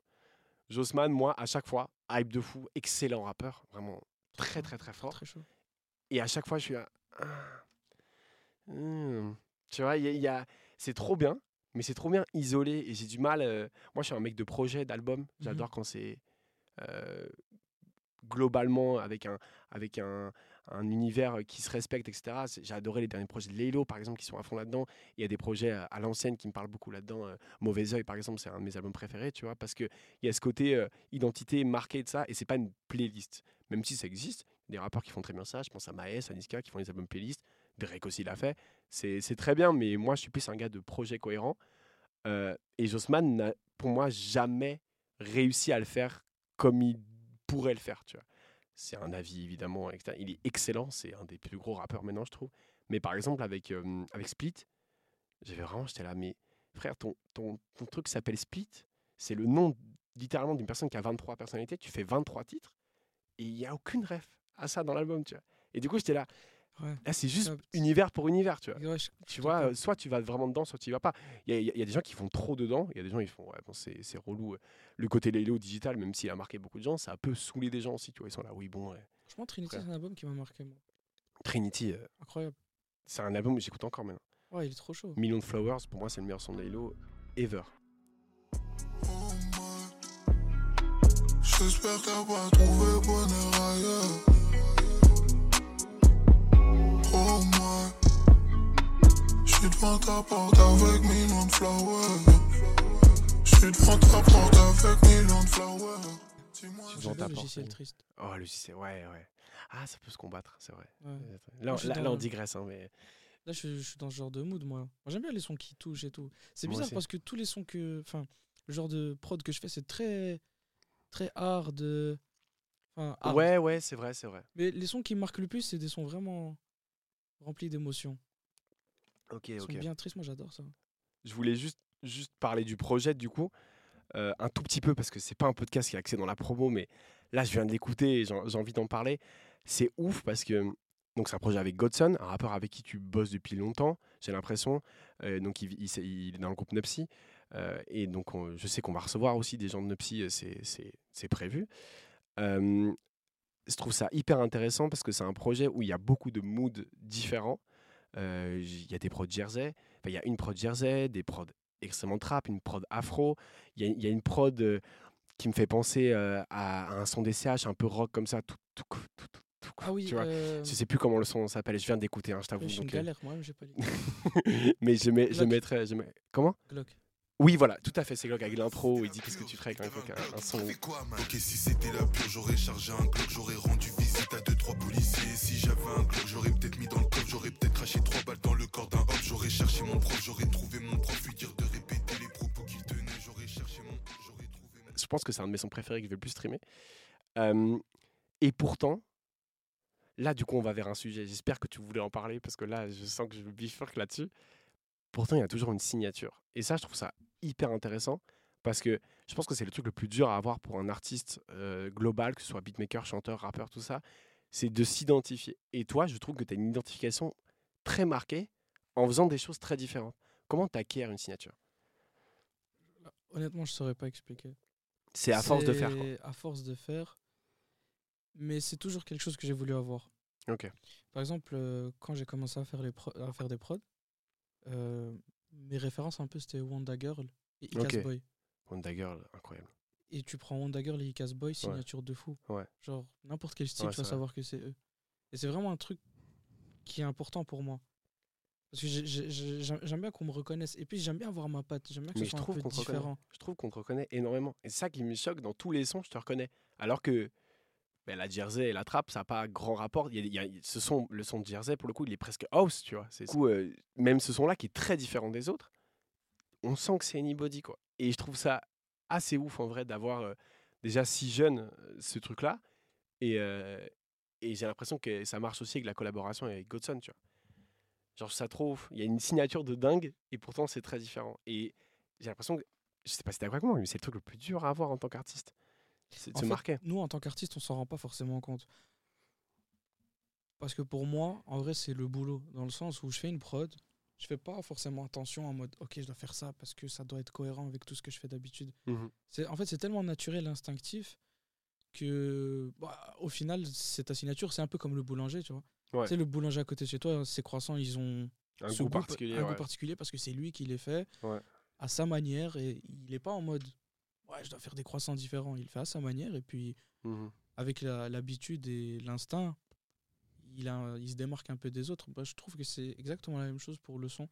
[SPEAKER 1] Jossman, moi, à chaque fois, hype de fou, excellent rappeur, vraiment très très très fort.
[SPEAKER 3] Très chaud.
[SPEAKER 1] Et à chaque fois, je suis là. ah, hmm. Tu vois, il y a- il y a- c'est trop bien, mais c'est trop bien isolé. Et j'ai du mal. euh, Moi, je suis un mec de projet, d'album. J'adore quand c'est euh, globalement avec un, avec un, un univers qui se respecte, etc. J'ai adoré les derniers projets de Laylo, par exemple, qui sont à fond là-dedans. Il y a des projets euh, à l'ancienne qui me parlent beaucoup là-dedans. euh, Mauvais Oeil, par exemple, c'est un de mes albums préférés, tu vois, parce qu'il y a ce côté euh, identité marquée de ça, et c'est pas une playlist. Même si ça existe, il des rappeurs qui font très bien ça. Je pense à Maes, à Niska, qui font des albums playlist. Drake aussi l'a fait. C'est très bien, mais moi, je suis plus un gars de projet cohérent. Euh, et Jossman n'a, pour moi, jamais réussi à le faire comme il pourrait le faire, tu vois. C'est un avis, évidemment. Il est excellent. C'est un des plus gros rappeurs maintenant, je trouve. Mais par exemple, avec, avec Split, j'avais vraiment, j'étais là, mais frère, ton, ton, ton truc s'appelle Split. C'est le nom, littéralement, d'une personne qui a 23 personnalités. Tu fais 23 titres et il n'y a aucune ref à ça dans l'album, tu vois. Et du coup, j'étais là,
[SPEAKER 3] Ouais.
[SPEAKER 1] là, c'est juste
[SPEAKER 3] Capte.
[SPEAKER 1] univers pour univers, tu vois.
[SPEAKER 3] Ouais, je-
[SPEAKER 1] Tu
[SPEAKER 3] je
[SPEAKER 1] vois, euh, soit tu vas vraiment dedans, soit tu y vas pas. Il y, a- y y des gens qui font trop dedans, il y a des gens qui font, ouais, bon, c'est c'est relou. Le côté Lélo digital, même s'il a marqué beaucoup de gens, ça a peu saoulé des gens aussi, tu vois. Ils sont là, oui, bon, ouais.
[SPEAKER 3] Franchement, Trinity, c'est un album qui m'a marqué, moi.
[SPEAKER 1] Trinity, euh,
[SPEAKER 3] Incroyable.
[SPEAKER 1] c'est un album que j'écoute encore maintenant.
[SPEAKER 3] Ouais, il est trop chaud.
[SPEAKER 1] Million de Flowers, pour moi, c'est le meilleur son de Lélo ever.
[SPEAKER 4] Oh. J'espère trouver bonheur ailleurs. J'suis devant ta porte avec millions de flowers. J'suis devant ta porte avec millions de flowers.
[SPEAKER 1] Devant ta porte,
[SPEAKER 3] logiciel triste.
[SPEAKER 1] Oh, c'est ouais, ouais. Ah, ça peut se combattre, c'est vrai.
[SPEAKER 3] Ouais.
[SPEAKER 1] Là, là, là,
[SPEAKER 3] dans-
[SPEAKER 1] on digresse, hein, mais
[SPEAKER 3] Là, je, je suis dans ce genre de mood, moi. Moi, j'aime bien les sons qui touchent et tout. C'est bizarre
[SPEAKER 1] aussi.
[SPEAKER 3] parce que tous les sons que. Enfin, le genre de prod que je fais, c'est très. Très hard. Enfin, hard.
[SPEAKER 1] ouais, ouais, c'est vrai, c'est vrai.
[SPEAKER 3] Mais les sons qui me marquent le plus, c'est des sons vraiment remplis d'émotions.
[SPEAKER 1] Ok,
[SPEAKER 3] Ils
[SPEAKER 1] ok.
[SPEAKER 3] sont bien tristes, moi j'adore ça.
[SPEAKER 1] Je voulais juste, juste parler du projet du coup, euh, un tout petit peu parce que c'est pas un podcast qui est axé dans la promo, mais là je viens de l'écouter et j'ai envie d'en parler. C'est ouf parce que donc c'est un projet avec Godson, un rappeur avec qui tu bosses depuis longtemps, j'ai l'impression. Euh, donc il, il- il est dans le groupe Nupsi euh, et donc on- je sais qu'on va recevoir aussi des gens de Nupsi, euh, c'est- prévu. Euh, je trouve ça hyper intéressant parce que c'est un projet où il y a beaucoup de moods différents. Euh, Il y a des prods jersey, Enfin, il y a une prod jersey, des prods extrêmement trap, une prod afro. Il y a, il y a une prod euh, qui me fait penser euh, à, à un son des CH un peu rock comme ça. Tout, tout, tout, tout, tout,
[SPEAKER 3] Ah oui,
[SPEAKER 1] tu vois?
[SPEAKER 3] euh,
[SPEAKER 1] Je sais plus comment le son s'appelle. Je viens d'écouter, hein, je t'avoue. donc, euh,
[SPEAKER 3] galère, moi-même j'ai pas
[SPEAKER 1] mais je, mets, je
[SPEAKER 3] Glock.
[SPEAKER 1] mettrai. je mets- Comment?
[SPEAKER 3] Glock.
[SPEAKER 1] Oui, voilà, tout à fait. C'est Glock avec l'intro où il dit qu'est-ce que tu ferais avec un, un, un son.
[SPEAKER 4] Ok, si c'était la pure, j'aurais chargé un Glock, j'aurais rendu visite à deux
[SPEAKER 1] Je pense que c'est un de mes sons préférés que je vais le plus streamer. Euh, et pourtant, là, du coup, on va vers un sujet. J'espère que tu voulais en parler parce que là, je sens que je bifurque là-dessus. Pourtant, il y a toujours une signature. Et ça, je trouve ça hyper intéressant parce que je pense que c'est le truc le plus dur à avoir pour un artiste euh, global, que ce soit beatmaker, chanteur, rappeur, tout ça, c'est de s'identifier. Et toi, je trouve que tu as une identification très marquée en faisant des choses très différentes. Comment tu acquiers une signature?
[SPEAKER 3] Honnêtement, je saurais pas expliquer.
[SPEAKER 1] C'est à force de faire. Quoi.
[SPEAKER 3] C'est À force de faire. Mais c'est toujours quelque chose que j'ai voulu avoir.
[SPEAKER 1] Ok.
[SPEAKER 3] Par exemple, euh, quand j'ai commencé à faire, les pro- à faire des prods, euh, mes références un peu c'était Wanda Girl et Icas
[SPEAKER 1] Ok.
[SPEAKER 3] Boy.
[SPEAKER 1] Wonder Girl, incroyable.
[SPEAKER 3] Et tu prends Wanda Girl et Icas Boy, signature de fou.
[SPEAKER 1] Ouais.
[SPEAKER 3] Genre, n'importe quel style, tu vas
[SPEAKER 1] vrai.
[SPEAKER 3] savoir que c'est eux. Et c'est vraiment un truc qui est important pour moi. Parce que j'ai- j'ai- j'ai- j'aime bien qu'on me reconnaisse. Et puis j'aime bien avoir ma patte. J'aime bien que
[SPEAKER 1] Mais
[SPEAKER 3] ce
[SPEAKER 1] je
[SPEAKER 3] soit un peu différent.
[SPEAKER 1] Je trouve qu'on te reconnaît énormément. Et c'est ça qui me choque dans tous les sons, je te reconnais. Alors que ben, la Jersey et la Trap, ça n'a pas grand rapport. Il y a- il y a- ce son, le son de Jersey, pour le coup, il est presque house, tu vois. Du coup, euh, même ce son-là qui est très différent des autres, on sent que c'est anybody, quoi. Et je trouve ça assez ouf, en vrai, d'avoir euh, déjà si jeune ce truc-là. Et, et j'ai l'impression que ça marche aussi avec la collaboration avec Godson, tu vois. Genre, ça trop ouf. Il y a une signature de dingue, et pourtant, c'est très différent. Et j'ai l'impression que je sais pas si t'es d'accord avec moi, mais c'est le truc le plus dur à avoir en tant qu'artiste. C'est de
[SPEAKER 3] En
[SPEAKER 1] se
[SPEAKER 3] fait,
[SPEAKER 1] marquer.
[SPEAKER 3] Nous, en tant qu'artiste, on s'en rend pas forcément compte. Parce que pour moi, en vrai, c'est le boulot. Dans le sens où je fais une prod, je fais pas forcément attention en mode ok je dois faire ça parce que ça doit être cohérent avec tout ce que je fais d'habitude.
[SPEAKER 1] Mhm.
[SPEAKER 3] C'est en fait c'est tellement naturel instinctif que bah, au final c'est ta signature c'est un peu comme le boulanger tu vois.
[SPEAKER 1] Ouais.
[SPEAKER 3] Tu sais le boulanger à côté de chez toi ses croissants ils ont
[SPEAKER 1] Un goût particulier.
[SPEAKER 3] un goût particulier parce que c'est lui qui les fait
[SPEAKER 1] Ouais.
[SPEAKER 3] à sa manière et il est pas en mode ouais je dois faire des croissants différents il le fait à sa manière et puis
[SPEAKER 1] Mhm.
[SPEAKER 3] avec l'habitude et l'instinct, il, a- il se démarque un peu des autres. Bah, je trouve que c'est exactement la même chose pour le son.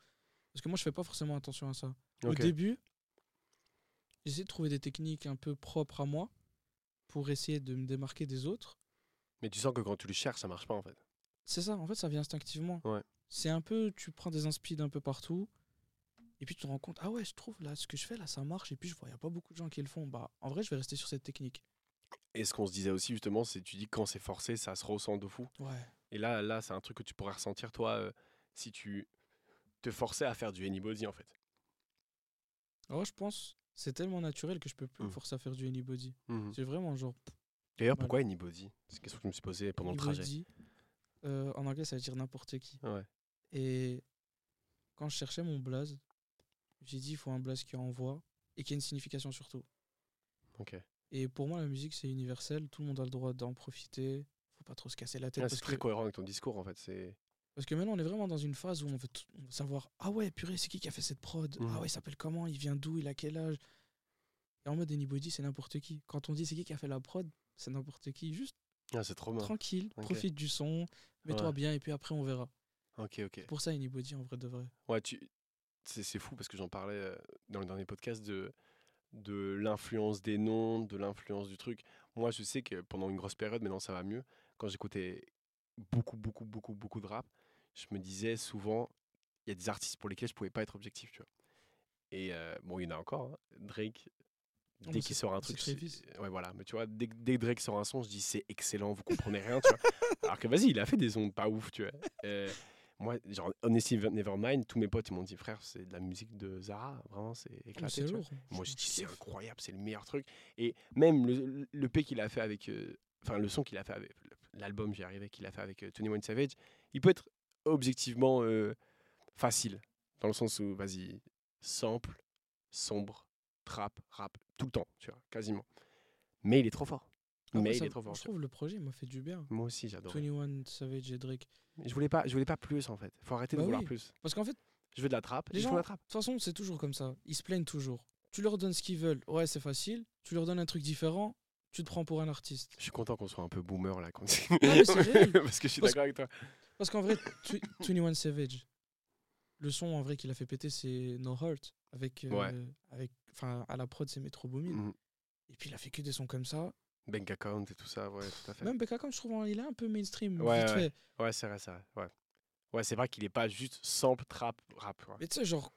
[SPEAKER 3] Parce que moi, je fais pas forcément attention à ça. Au début, j'essaie de trouver des techniques un peu propres à moi pour essayer de me démarquer des autres.
[SPEAKER 1] Mais tu sens que quand tu le cherches, ça marche pas en fait.
[SPEAKER 3] C'est ça, en fait, ça vient instinctivement.
[SPEAKER 1] Ouais.
[SPEAKER 3] C'est un peu, tu prends des inspi d'un peu partout, et puis tu te rends compte, ah ouais, je trouve là, ce que je fais là, ça marche, et puis je vois, il n'y a pas beaucoup de gens qui le font. Bah, en vrai, je vais rester sur cette technique.
[SPEAKER 1] Et ce qu'on se disait aussi justement, c'est tu dis quand c'est forcé, ça se ressent de fou.
[SPEAKER 3] Ouais.
[SPEAKER 1] Et là, là, c'est un truc que tu pourrais ressentir toi euh, si tu te forçais à faire du anybody en fait.
[SPEAKER 3] Alors, je pense, c'est tellement naturel que je peux plus me
[SPEAKER 1] Mm.
[SPEAKER 3] forcer à faire du anybody.
[SPEAKER 1] Mhm.
[SPEAKER 3] C'est vraiment genre,
[SPEAKER 1] D'ailleurs, pourquoi anybody? C'est une question que je me suis posée pendant le trajet.
[SPEAKER 3] Euh, en anglais, ça veut dire n'importe qui.
[SPEAKER 1] Ouais.
[SPEAKER 3] Et quand je cherchais mon blaze, j'ai dit il faut un blaze qui envoie et qui a une signification surtout.
[SPEAKER 1] Ok.
[SPEAKER 3] Et pour moi, la musique, c'est universel. Tout le monde a le droit d'en profiter. Pas trop se casser la tête.
[SPEAKER 1] Ah, c'est très
[SPEAKER 3] que,
[SPEAKER 1] cohérent avec ton discours en fait. C'est
[SPEAKER 3] parce que maintenant, on est vraiment dans une phase où on veut, tout- on veut savoir Ah ouais, purée, c'est qui qui a fait cette prod? Ah ouais, il s'appelle comment? Il vient d'où? Il a quel âge? Et en mode Anybody, c'est n'importe qui. Quand on dit c'est qui qui a fait la prod, c'est n'importe qui. Juste
[SPEAKER 1] ah, c'est trop
[SPEAKER 3] tranquille, profite du son, mets-toi
[SPEAKER 1] Ouais.
[SPEAKER 3] bien et puis après, on verra.
[SPEAKER 1] Ok, ok.
[SPEAKER 3] Pour ça, Anybody, en vrai de vrai.
[SPEAKER 1] Ouais, tu... c'est c'est fou parce que j'en parlais euh, dans le dernier podcast de, de l'influence des noms, de l'influence du truc. Moi, je sais que pendant une grosse période, maintenant ça va mieux, quand j'écoutais beaucoup, beaucoup, beaucoup, beaucoup de rap, je me disais souvent, il y a des artistes pour lesquels je pouvais pas être objectif, tu vois. Et euh, bon, il y en a encore. hein. Drake,
[SPEAKER 3] Oh,
[SPEAKER 1] dès qu'il sort un truc, ouais, voilà. Mais tu vois, dès, que- dès que Drake sort un son, je dis c'est excellent, vous comprenez rien, tu vois. Alors que vas-y, il a fait des sons pas ouf, tu vois. Euh, moi, genre, Honesty Nevermind, tous mes potes, ils m'ont dit, frère, c'est de la musique de Zara, vraiment, c'est
[SPEAKER 3] mais
[SPEAKER 1] éclaté.
[SPEAKER 3] c'est
[SPEAKER 1] tu vois.
[SPEAKER 3] lourd.
[SPEAKER 1] Moi,
[SPEAKER 3] Je-
[SPEAKER 1] dis, c'est incroyable, c'est le meilleur truc. Et même le, le P qu'il a fait avec. euh, Enfin, le son qu'il a fait avec. L'album, j'y arrivais, qu'il a fait avec euh, Tony One Savage, il peut être objectivement euh, facile. Dans le sens où, vas-y, sample, sombre, trap, rap, tout le temps, tu vois, quasiment. Mais il est trop fort.
[SPEAKER 3] Après,
[SPEAKER 1] Mais il
[SPEAKER 3] ça-
[SPEAKER 1] est trop fort.
[SPEAKER 3] Je trouve le projet il m'a fait du bien.
[SPEAKER 1] Moi aussi, j'adore.
[SPEAKER 3] 21 Savage et Drake.
[SPEAKER 1] Je voulais pas, je voulais pas plus en fait. Faut arrêter de
[SPEAKER 3] Bah
[SPEAKER 1] vouloir
[SPEAKER 3] oui.
[SPEAKER 1] plus.
[SPEAKER 3] Parce qu'en fait, de
[SPEAKER 1] Je veux de la trappe.
[SPEAKER 3] Les gens-
[SPEAKER 1] la trappe.
[SPEAKER 3] toute façon, c'est toujours comme ça. Ils se plaignent toujours. Tu leur donnes ce qu'ils veulent. Ouais, c'est facile. Tu leur donnes un truc différent. Tu te prends pour un artiste.
[SPEAKER 1] Je suis content qu'on soit un peu boomer là. Quand...
[SPEAKER 3] réel.
[SPEAKER 1] Parce que je suis d'accord avec toi.
[SPEAKER 3] Parce qu'en vrai, tw- 21 Savage, le son en vrai qu'il a fait péter, c'est No Heart. Avec, euh,
[SPEAKER 1] Ouais.
[SPEAKER 3] avec, à la prod, c'est Metro Boomin.
[SPEAKER 1] Mhm.
[SPEAKER 3] Et puis il a fait que des sons comme ça.
[SPEAKER 1] Bank account et tout ça, ouais, tout à fait.
[SPEAKER 3] Même Becca, comme je trouve, hein, il est un peu mainstream.
[SPEAKER 1] Ouais,
[SPEAKER 3] vite
[SPEAKER 1] ouais.
[SPEAKER 3] fait.
[SPEAKER 1] Ouais, c'est vrai, c'est vrai. Ouais, ouais c'est vrai qu'il est pas juste sample, trap, rap.
[SPEAKER 3] Mais tu sais, genre,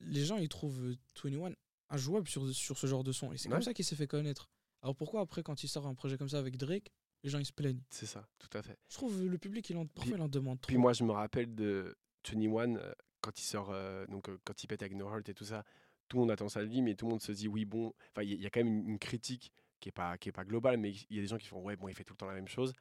[SPEAKER 3] les gens, ils trouvent euh, 21 injouable sur, sur ce genre de son. Et c'est comme ça qu'il s'est fait connaître. Alors pourquoi après, quand il sort un projet comme ça avec Drake, les gens ils se plaignent?
[SPEAKER 1] C'est ça, tout à fait.
[SPEAKER 3] Je trouve le public, il en, parfois, il en demande trop.
[SPEAKER 1] Puis moi, je me rappelle de 21 euh, quand il sort, euh, donc euh, quand il pète avec No Heart et tout ça. Tout le monde attend ça de lui, mais tout le monde se dit oui, bon. Enfin, il y, y a quand même une, une critique qui est pas qui est pas globale, mais il y a des gens qui font ouais, bon, il fait tout le temps la même chose.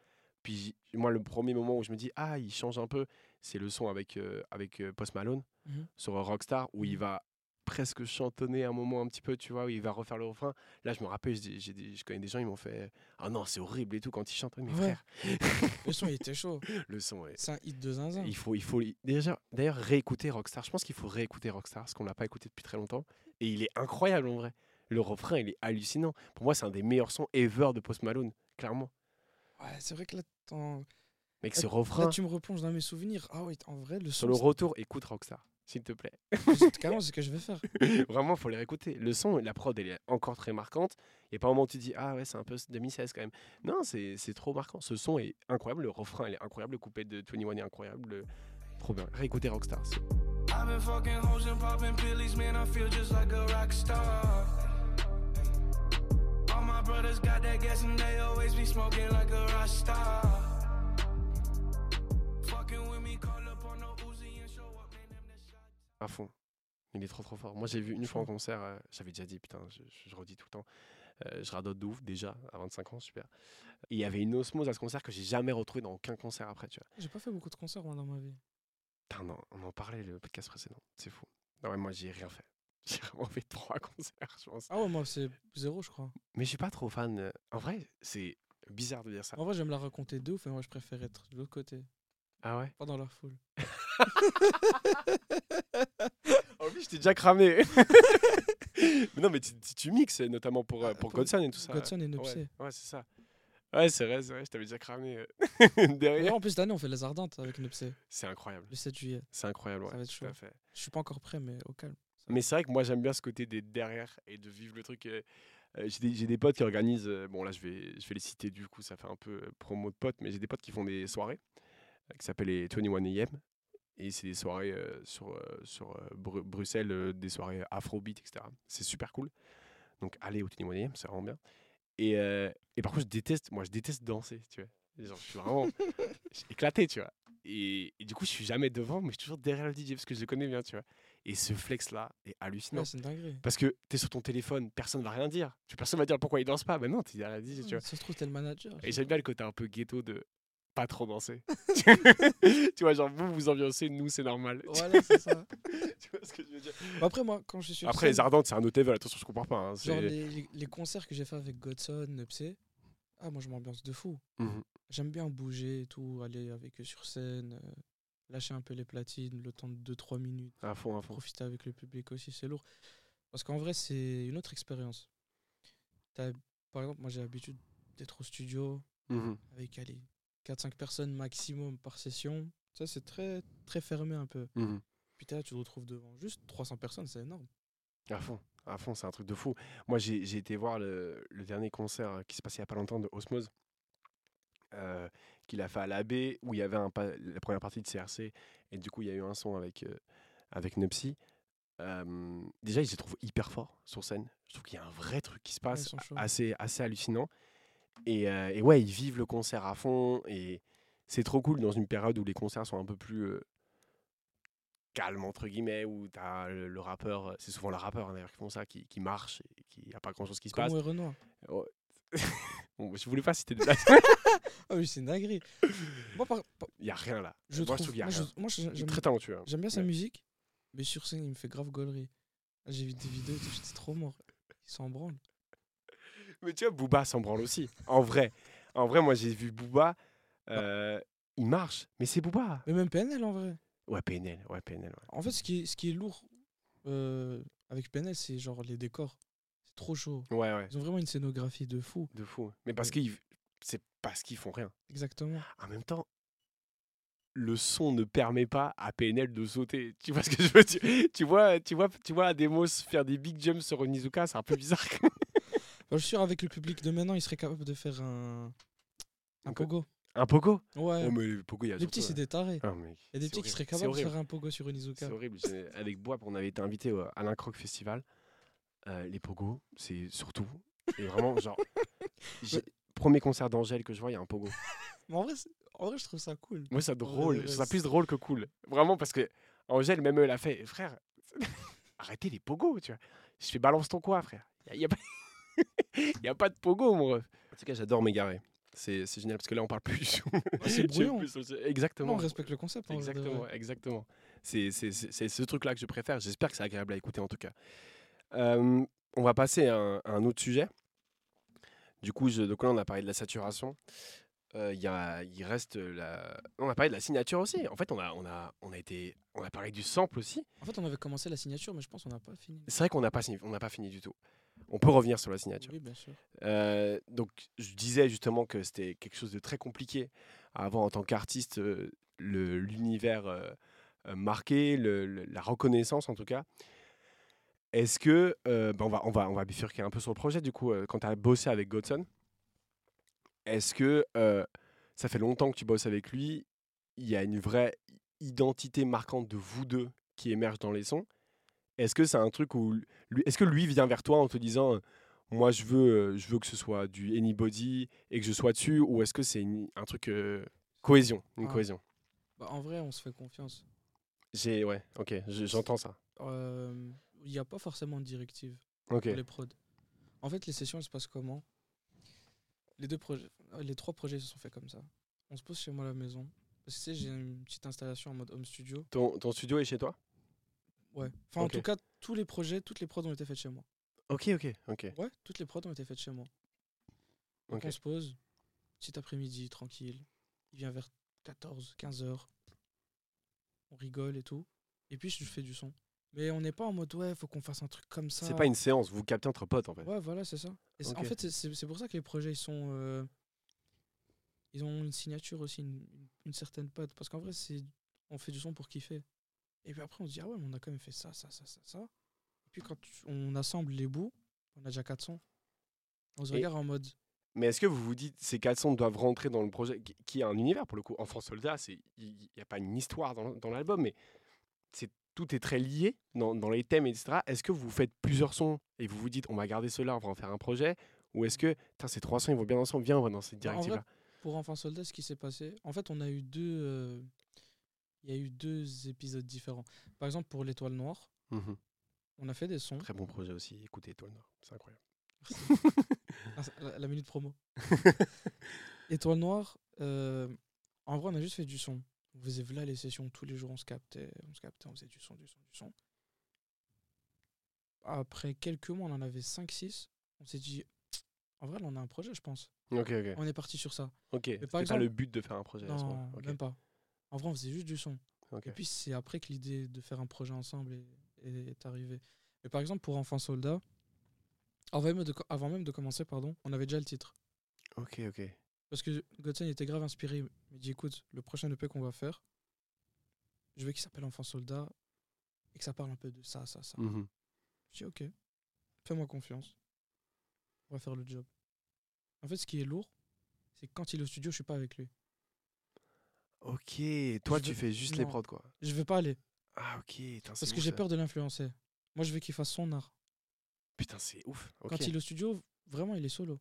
[SPEAKER 1] Puis moi, le premier moment où je me dis ah, il change un peu, c'est le son avec euh, avec Post Malone
[SPEAKER 3] Mhm.
[SPEAKER 1] sur Rockstar où il
[SPEAKER 3] Mhm.
[SPEAKER 1] va presque chantonner un moment un petit peu, tu vois, où il va refaire le refrain. Là, je me rappelle, je connais des gens, ils m'ont fait ah non, c'est horrible et tout quand il chante. Mais
[SPEAKER 3] Ouais.
[SPEAKER 1] frère,
[SPEAKER 3] Le son, il était chaud.
[SPEAKER 1] le son est
[SPEAKER 3] C'est un hit de zinzin.
[SPEAKER 1] il faut, il faut déjà, d'ailleurs, réécouter Rockstar. Je pense qu'il faut réécouter Rockstar, parce qu'on l'a pas écouté depuis très longtemps. Et il est incroyable en vrai. Le refrain, il est hallucinant. Pour moi, c'est un des meilleurs sons ever de Post Malone, clairement.
[SPEAKER 3] Ouais, c'est vrai que là, t'en-
[SPEAKER 1] Mec,
[SPEAKER 3] Là,
[SPEAKER 1] ce
[SPEAKER 3] là,
[SPEAKER 1] refrain,
[SPEAKER 3] tu me replonges dans mes souvenirs. Ah oui, en vrai, le
[SPEAKER 1] sur
[SPEAKER 3] son,
[SPEAKER 1] le retour, écoute Rockstar, s'il te plaît.
[SPEAKER 3] c'est carrément ce que je vais faire.
[SPEAKER 1] Vraiment, faut les réécouter. Le son, la prod, elle est encore très marquante. Et pas un moment où tu dis, ah ouais, c'est un peu 2016 quand même. Non, c'est c'est trop marquant. Ce son est incroyable. Le refrain, il est incroyable. Le couplet de 21 est incroyable. Le- Trop bien. Réécoutez Rockstar. c'est-
[SPEAKER 5] I've been fucking hoes and popping pillies, man. I feel just like a rock star. All my brothers got that gas and they always be smoking like a rock star.
[SPEAKER 1] À fond. Il est trop trop fort. Moi j'ai vu une fois en concert, euh, j'avais déjà dit, putain, je, je- je redis tout le temps, euh, je radote de ouf déjà à 25 ans, super. Et il y avait une osmose à ce concert que j'ai jamais retrouvé dans aucun concert après, tu vois.
[SPEAKER 3] J'ai pas fait beaucoup de concerts moi, dans ma vie.
[SPEAKER 1] Putain, non, on en parlait le podcast précédent. C'est fou. Non, ouais, moi, j'ai rien fait. J'ai vraiment fait trois concerts, je pense.
[SPEAKER 3] Ah ouais, moi, c'est zéro, je crois.
[SPEAKER 1] Mais je suis pas trop fan. euh, En vrai, c'est bizarre de dire ça.
[SPEAKER 3] En vrai, j'aime la raconter de ouf, mais moi, je préfère être de l'autre côté,
[SPEAKER 1] Ah ouais?
[SPEAKER 3] Pas dans la foule.
[SPEAKER 1] En plus, je t'ai déjà cramé. mais non, mais tu, mixes, notamment pour, euh,
[SPEAKER 3] Ah,
[SPEAKER 1] pour
[SPEAKER 3] pour
[SPEAKER 1] Godson et tout ça.
[SPEAKER 3] Godson et
[SPEAKER 1] Ouais,
[SPEAKER 3] Nupsé.
[SPEAKER 1] Ouais, c'est ça. Ouais, c'est vrai, c'est vrai, je t'avais déjà cramé euh, derrière.
[SPEAKER 3] en plus, cette année, on fait les Ardentes avec Nupsé,
[SPEAKER 1] C'est incroyable.
[SPEAKER 3] le 7 juillet.
[SPEAKER 1] C'est incroyable, ouais.
[SPEAKER 3] Ça va être
[SPEAKER 1] tout à
[SPEAKER 3] chaud.
[SPEAKER 1] fait.
[SPEAKER 3] Je suis pas encore prêt, mais au calme.
[SPEAKER 1] Mais c'est vrai que moi j'aime bien ce côté d'être derrière et de vivre le truc. euh, j'ai des, des potes qui organisent, euh, bon là je vais, je vais les citer du coup, ça fait un peu promo de potes, mais j'ai des potes qui font des soirées qui s'appellent les 21 AM. Et c'est des soirées euh, sur, euh, sur euh, Bru- Bruxelles, des soirées afrobeat, etc. C'est super cool. Donc allez au 21 AM, c'est vraiment bien. Et, et par contre, je déteste, moi je déteste danser, tu vois. Genre, je suis vraiment éclaté, tu vois. Et, et du coup, je suis jamais devant, mais je suis toujours derrière le DJ parce que je le connais bien, tu vois. Et ce flex-là est hallucinant.
[SPEAKER 3] Ouais, dinguerie.
[SPEAKER 1] Parce que t'es sur ton téléphone, personne va rien dire. Tu personne va dire pourquoi il danse pas. Ben non, t'es derrière le DJ, tu vois.
[SPEAKER 3] Ça se trouve, t'es le manager.
[SPEAKER 1] Et j'aime bien le côté un peu ghetto de pas trop danser. tu vois, genre vous vous ambiancez, nous c'est normal.
[SPEAKER 3] Voilà, c'est ça.
[SPEAKER 1] tu vois ce que je veux dire?
[SPEAKER 3] Après, moi, quand je suis sur
[SPEAKER 1] Après, les ardentes, c'est un autre level. Attention, je comprends pas. hein,
[SPEAKER 3] genre les, les- les concerts que j'ai fait avec Godson, Nupsé, ah, moi, je m'ambiance de fou.
[SPEAKER 1] Mhm.
[SPEAKER 3] J'aime bien bouger et tout, aller avec eux sur scène, euh, lâcher un peu les platines, le temps de 2-3 minutes,
[SPEAKER 1] À fond, à fond.
[SPEAKER 3] profiter avec le public aussi, c'est lourd. Parce qu'en vrai, c'est une autre expérience. Par exemple, moi j'ai l'habitude d'être au studio
[SPEAKER 1] Mhm.
[SPEAKER 3] avec allez, 4-5 personnes maximum par session. Ça, c'est très, très fermé un peu. Puis t'es là, tu te retrouves devant juste 300 personnes, c'est énorme.
[SPEAKER 1] À fond, à fond, c'est un truc de fou. Moi, j'ai été voir le, le dernier concert qui s'est passé il y a pas longtemps de Osmose, euh, qu'il a fait à l'AB, où il y avait un la première partie de CRC, et du coup, il y a eu un son avec, euh, avec Nupsy. Euh, déjà, ils se trouvent hyper forts sur scène. Je trouve qu'il y a un vrai truc qui se passe, assez, assez hallucinant. Et, euh, et ouais, ils vivent le concert à fond, et c'est trop cool dans une période où les concerts sont un peu plus euh, calmes, entre guillemets, où tu as le, le rappeur, c'est souvent le rappeur hein, d'ailleurs qui font ça, qui, qui marche, et qui n'y a pas grand-chose qui se
[SPEAKER 3] Comme
[SPEAKER 1] passe.
[SPEAKER 3] ouais, Renoir?
[SPEAKER 1] Bon, je voulais pas citer de date,
[SPEAKER 3] Ah oui, c'est une dinguerie. moi, par- par-
[SPEAKER 1] il n'y a rien là.
[SPEAKER 3] je
[SPEAKER 1] Moi,
[SPEAKER 3] trouve,
[SPEAKER 1] trouve qu'il y a
[SPEAKER 3] moi, je-
[SPEAKER 1] rien.
[SPEAKER 3] moi, je-
[SPEAKER 1] Il est
[SPEAKER 3] j'aime
[SPEAKER 1] très talentueux. hein.
[SPEAKER 3] j'aime bien sa
[SPEAKER 1] Ouais.
[SPEAKER 3] musique, mais sur scène, il me fait grave gaulerie. J'ai vu des vidéos j'étais trop mort. Il s'en branle.
[SPEAKER 1] Mais tu vois, Booba s'en branle aussi. En vrai. En vrai, moi, j'ai vu Booba. euh, il marche, mais c'est Booba.
[SPEAKER 3] Mais même PNL en vrai.
[SPEAKER 1] Ouais, PNL. Ouais, PNL. Ouais.
[SPEAKER 3] En fait, ce qui est, ce qui est lourd euh, avec PNL, c'est genre les décors. C'est trop chaud.
[SPEAKER 1] ouais, ouais.
[SPEAKER 3] Ils ont vraiment une scénographie de fou.
[SPEAKER 1] De fou. Mais parce
[SPEAKER 3] Ouais.
[SPEAKER 1] qu'ils. C'est parce qu'ils font rien.
[SPEAKER 3] Exactement.
[SPEAKER 1] En même temps, le son ne permet pas à PNL de sauter. Tu vois ce que je veux dire? Tu vois, tu vois, tu vois Ademos faire des big jumps sur Onizuka, c'est un peu bizarre.
[SPEAKER 3] Bah, je suis sûr, avec le public de maintenant, ils seraient capables de faire un, un pogo.
[SPEAKER 1] un pogo?
[SPEAKER 3] Ouais.
[SPEAKER 1] Oh, mais il y a
[SPEAKER 3] les petits, c'est des tarés.
[SPEAKER 1] Ah, mec,
[SPEAKER 3] Il y a des petits qui seraient capables de faire un pogo sur Onizuka.
[SPEAKER 1] C'est horrible. Avec Bois, on avait été invité au Alain Croc Festival. Euh, les pogos, c'est surtout. Et vraiment, genre. Premier concert d'Angèle que je vois, il y a un pogo.
[SPEAKER 3] Mais en vrai, en vrai, je trouve ça cool.
[SPEAKER 1] Moi, ça drôle.
[SPEAKER 3] ouais,
[SPEAKER 1] Je trouve ça
[SPEAKER 3] c'est-
[SPEAKER 1] plus drôle que cool. Vraiment, parce que Angèle, même elle a fait, frère, arrêtez les pogos, tu vois. Je fais balance ton quoi, frère. Il n'y a, pas... y a pas de pogo, mon ref. En tout cas, j'adore m'égarer. C'est c'est génial parce que là, on parle plus
[SPEAKER 3] c'est brouillon.
[SPEAKER 1] Exactement.
[SPEAKER 3] Non, on respecte le concept. de vrai.
[SPEAKER 1] Exactement, exactement. C'est ce truc-là que je préfère. J'espère que c'est agréable à écouter en tout cas. Euh, on va passer à un, à un autre sujet. Du coup, je, donc là, on a parlé de la saturation. Euh, il y a, il reste la. On a parlé de la signature aussi. En fait, on a, on a, on a été, on a parlé du sample aussi.
[SPEAKER 3] En fait, on avait commencé la signature, mais je pense qu'on n'a pas fini.
[SPEAKER 1] C'est vrai qu'on n'a pas, on n'a pas fini du tout. On peut revenir sur la signature.
[SPEAKER 3] Oui, bien sûr.
[SPEAKER 1] Euh, donc, je disais justement que c'était quelque chose de très compliqué à avoir en tant qu'artiste, euh, l'univers euh, marqué, le- le- la reconnaissance en tout cas. Est-ce que, ben, on, va, on, va, on va bifurquer un peu sur le projet du coup, quand tu as bossé avec Godson, est-ce que ça fait longtemps que tu bosses avec lui, il y a une vraie identité marquante de vous deux qui émerge dans les sons? Est-ce que c'est un truc où, lui, est-ce que lui vient vers toi en te disant euh, moi je veux, euh, je veux que ce soit du anybody et que je sois dessus ou est-ce que c'est un truc euh, cohésion, une
[SPEAKER 3] Ah.
[SPEAKER 1] cohésion?
[SPEAKER 3] Bah, en vrai, on se fait confiance.
[SPEAKER 1] J'ai ouais, ok, je- j'entends ça.
[SPEAKER 3] Euh, Il n'y a pas forcément de directive pour les prods. En fait, les sessions, elles se passent comment? Les, deux projets, euh, les trois projets se sont faits comme ça. On se pose chez moi à la maison. Parce que tu sais, j'ai une petite installation en mode home studio.
[SPEAKER 1] Ton, ton studio est chez toi?
[SPEAKER 3] Ouais. Enfin, en
[SPEAKER 1] Ok.
[SPEAKER 3] tout cas, tous les projets, toutes les prods ont été faites chez moi.
[SPEAKER 1] Ok, ok, ok.
[SPEAKER 3] Ouais, toutes les prods ont été faites chez moi. Donc on se pose, petit après-midi, tranquille. Il vient vers 14, 15 heures. On rigole et tout. Et puis je fais du son. Mais on n'est pas en mode ouais, faut qu'on fasse un truc comme ça.
[SPEAKER 1] C'est pas une séance, vous captez entre potes en fait.
[SPEAKER 3] Ouais, voilà, c'est ça. Et En fait, c'est- pour ça que les projets, ils sont. euh, Ils ont une signature aussi, une, une- une certaine patte. Parce qu'en vrai, c'est on fait du son pour kiffer. Et puis après, on se dit, ah ouais, mais on a quand même fait ça, ça, ça, ça, ça. Et puis quand on assemble les bouts, on a déjà 4 sons. On se
[SPEAKER 1] Et-
[SPEAKER 3] regarde en mode.
[SPEAKER 1] Mais est-ce que vous vous dites ces quatre sons doivent rentrer dans le projet qui- est un univers pour le coup? Enfant soldat, il n'y a pas une histoire dans, dans l'album, mais c'est tout est très lié dans, dans les thèmes, etc. Est-ce que vous faites plusieurs sons et vous vous dites on va garder cela, on va en faire un projet? Ou est-ce que ces trois sons ils vont bien ensemble, viens on va dans cette
[SPEAKER 3] Bah, en
[SPEAKER 1] directive-là
[SPEAKER 3] Pour Enfant Soldat, ce qui s'est passé, en fait, on a eu deux. euh, Il y a eu deux épisodes différents. Par exemple, pour l'Étoile Noire,
[SPEAKER 1] Mhm.
[SPEAKER 3] on a fait des sons.
[SPEAKER 1] Très bon projet aussi, écoutez Étoile Noire, c'est incroyable.
[SPEAKER 3] Ah, la, la minute promo. Étoile Noire, euh, en vrai, on a juste fait du son. On faisait là les sessions tous les jours, on se captait, on se captait, on faisait du son, du son, du son. Après quelques mois, on en avait 5-6. On s'est dit, en vrai, là, on a un projet, je pense.
[SPEAKER 1] Ok, ok.
[SPEAKER 3] On est parti sur ça.
[SPEAKER 1] Ok, c'était pas le but de faire un projet à ce
[SPEAKER 3] Non, même pas. En vrai, on faisait juste du son. Et puis c'est après que l'idée de faire un projet ensemble est, est arrivée. Mais par exemple pour Enfant Soldat, avant même de, avant même de commencer, pardon, on avait déjà le titre.
[SPEAKER 1] Ok, ok.
[SPEAKER 3] Parce que Godson était grave inspiré. Il dit écoute, le prochain EP qu'on va faire, je veux qu'il s'appelle Enfant Soldat et que ça parle un peu de ça, ça, ça.
[SPEAKER 1] Mhm.
[SPEAKER 3] Je dis ok, fais-moi confiance. On va faire le job. En fait, ce qui est lourd, c'est que quand il est au studio, je suis pas avec lui.
[SPEAKER 1] Ok, toi
[SPEAKER 3] Je
[SPEAKER 1] tu
[SPEAKER 3] veux-
[SPEAKER 1] fais juste les prods quoi.
[SPEAKER 3] Je vais pas aller
[SPEAKER 1] Ah ok, putain,
[SPEAKER 3] parce que j'ai peur de l'influencer. Moi, je veux qu'il fasse son art.
[SPEAKER 1] Putain, c'est ouf.
[SPEAKER 3] Quand il est au studio, vraiment, il est solo.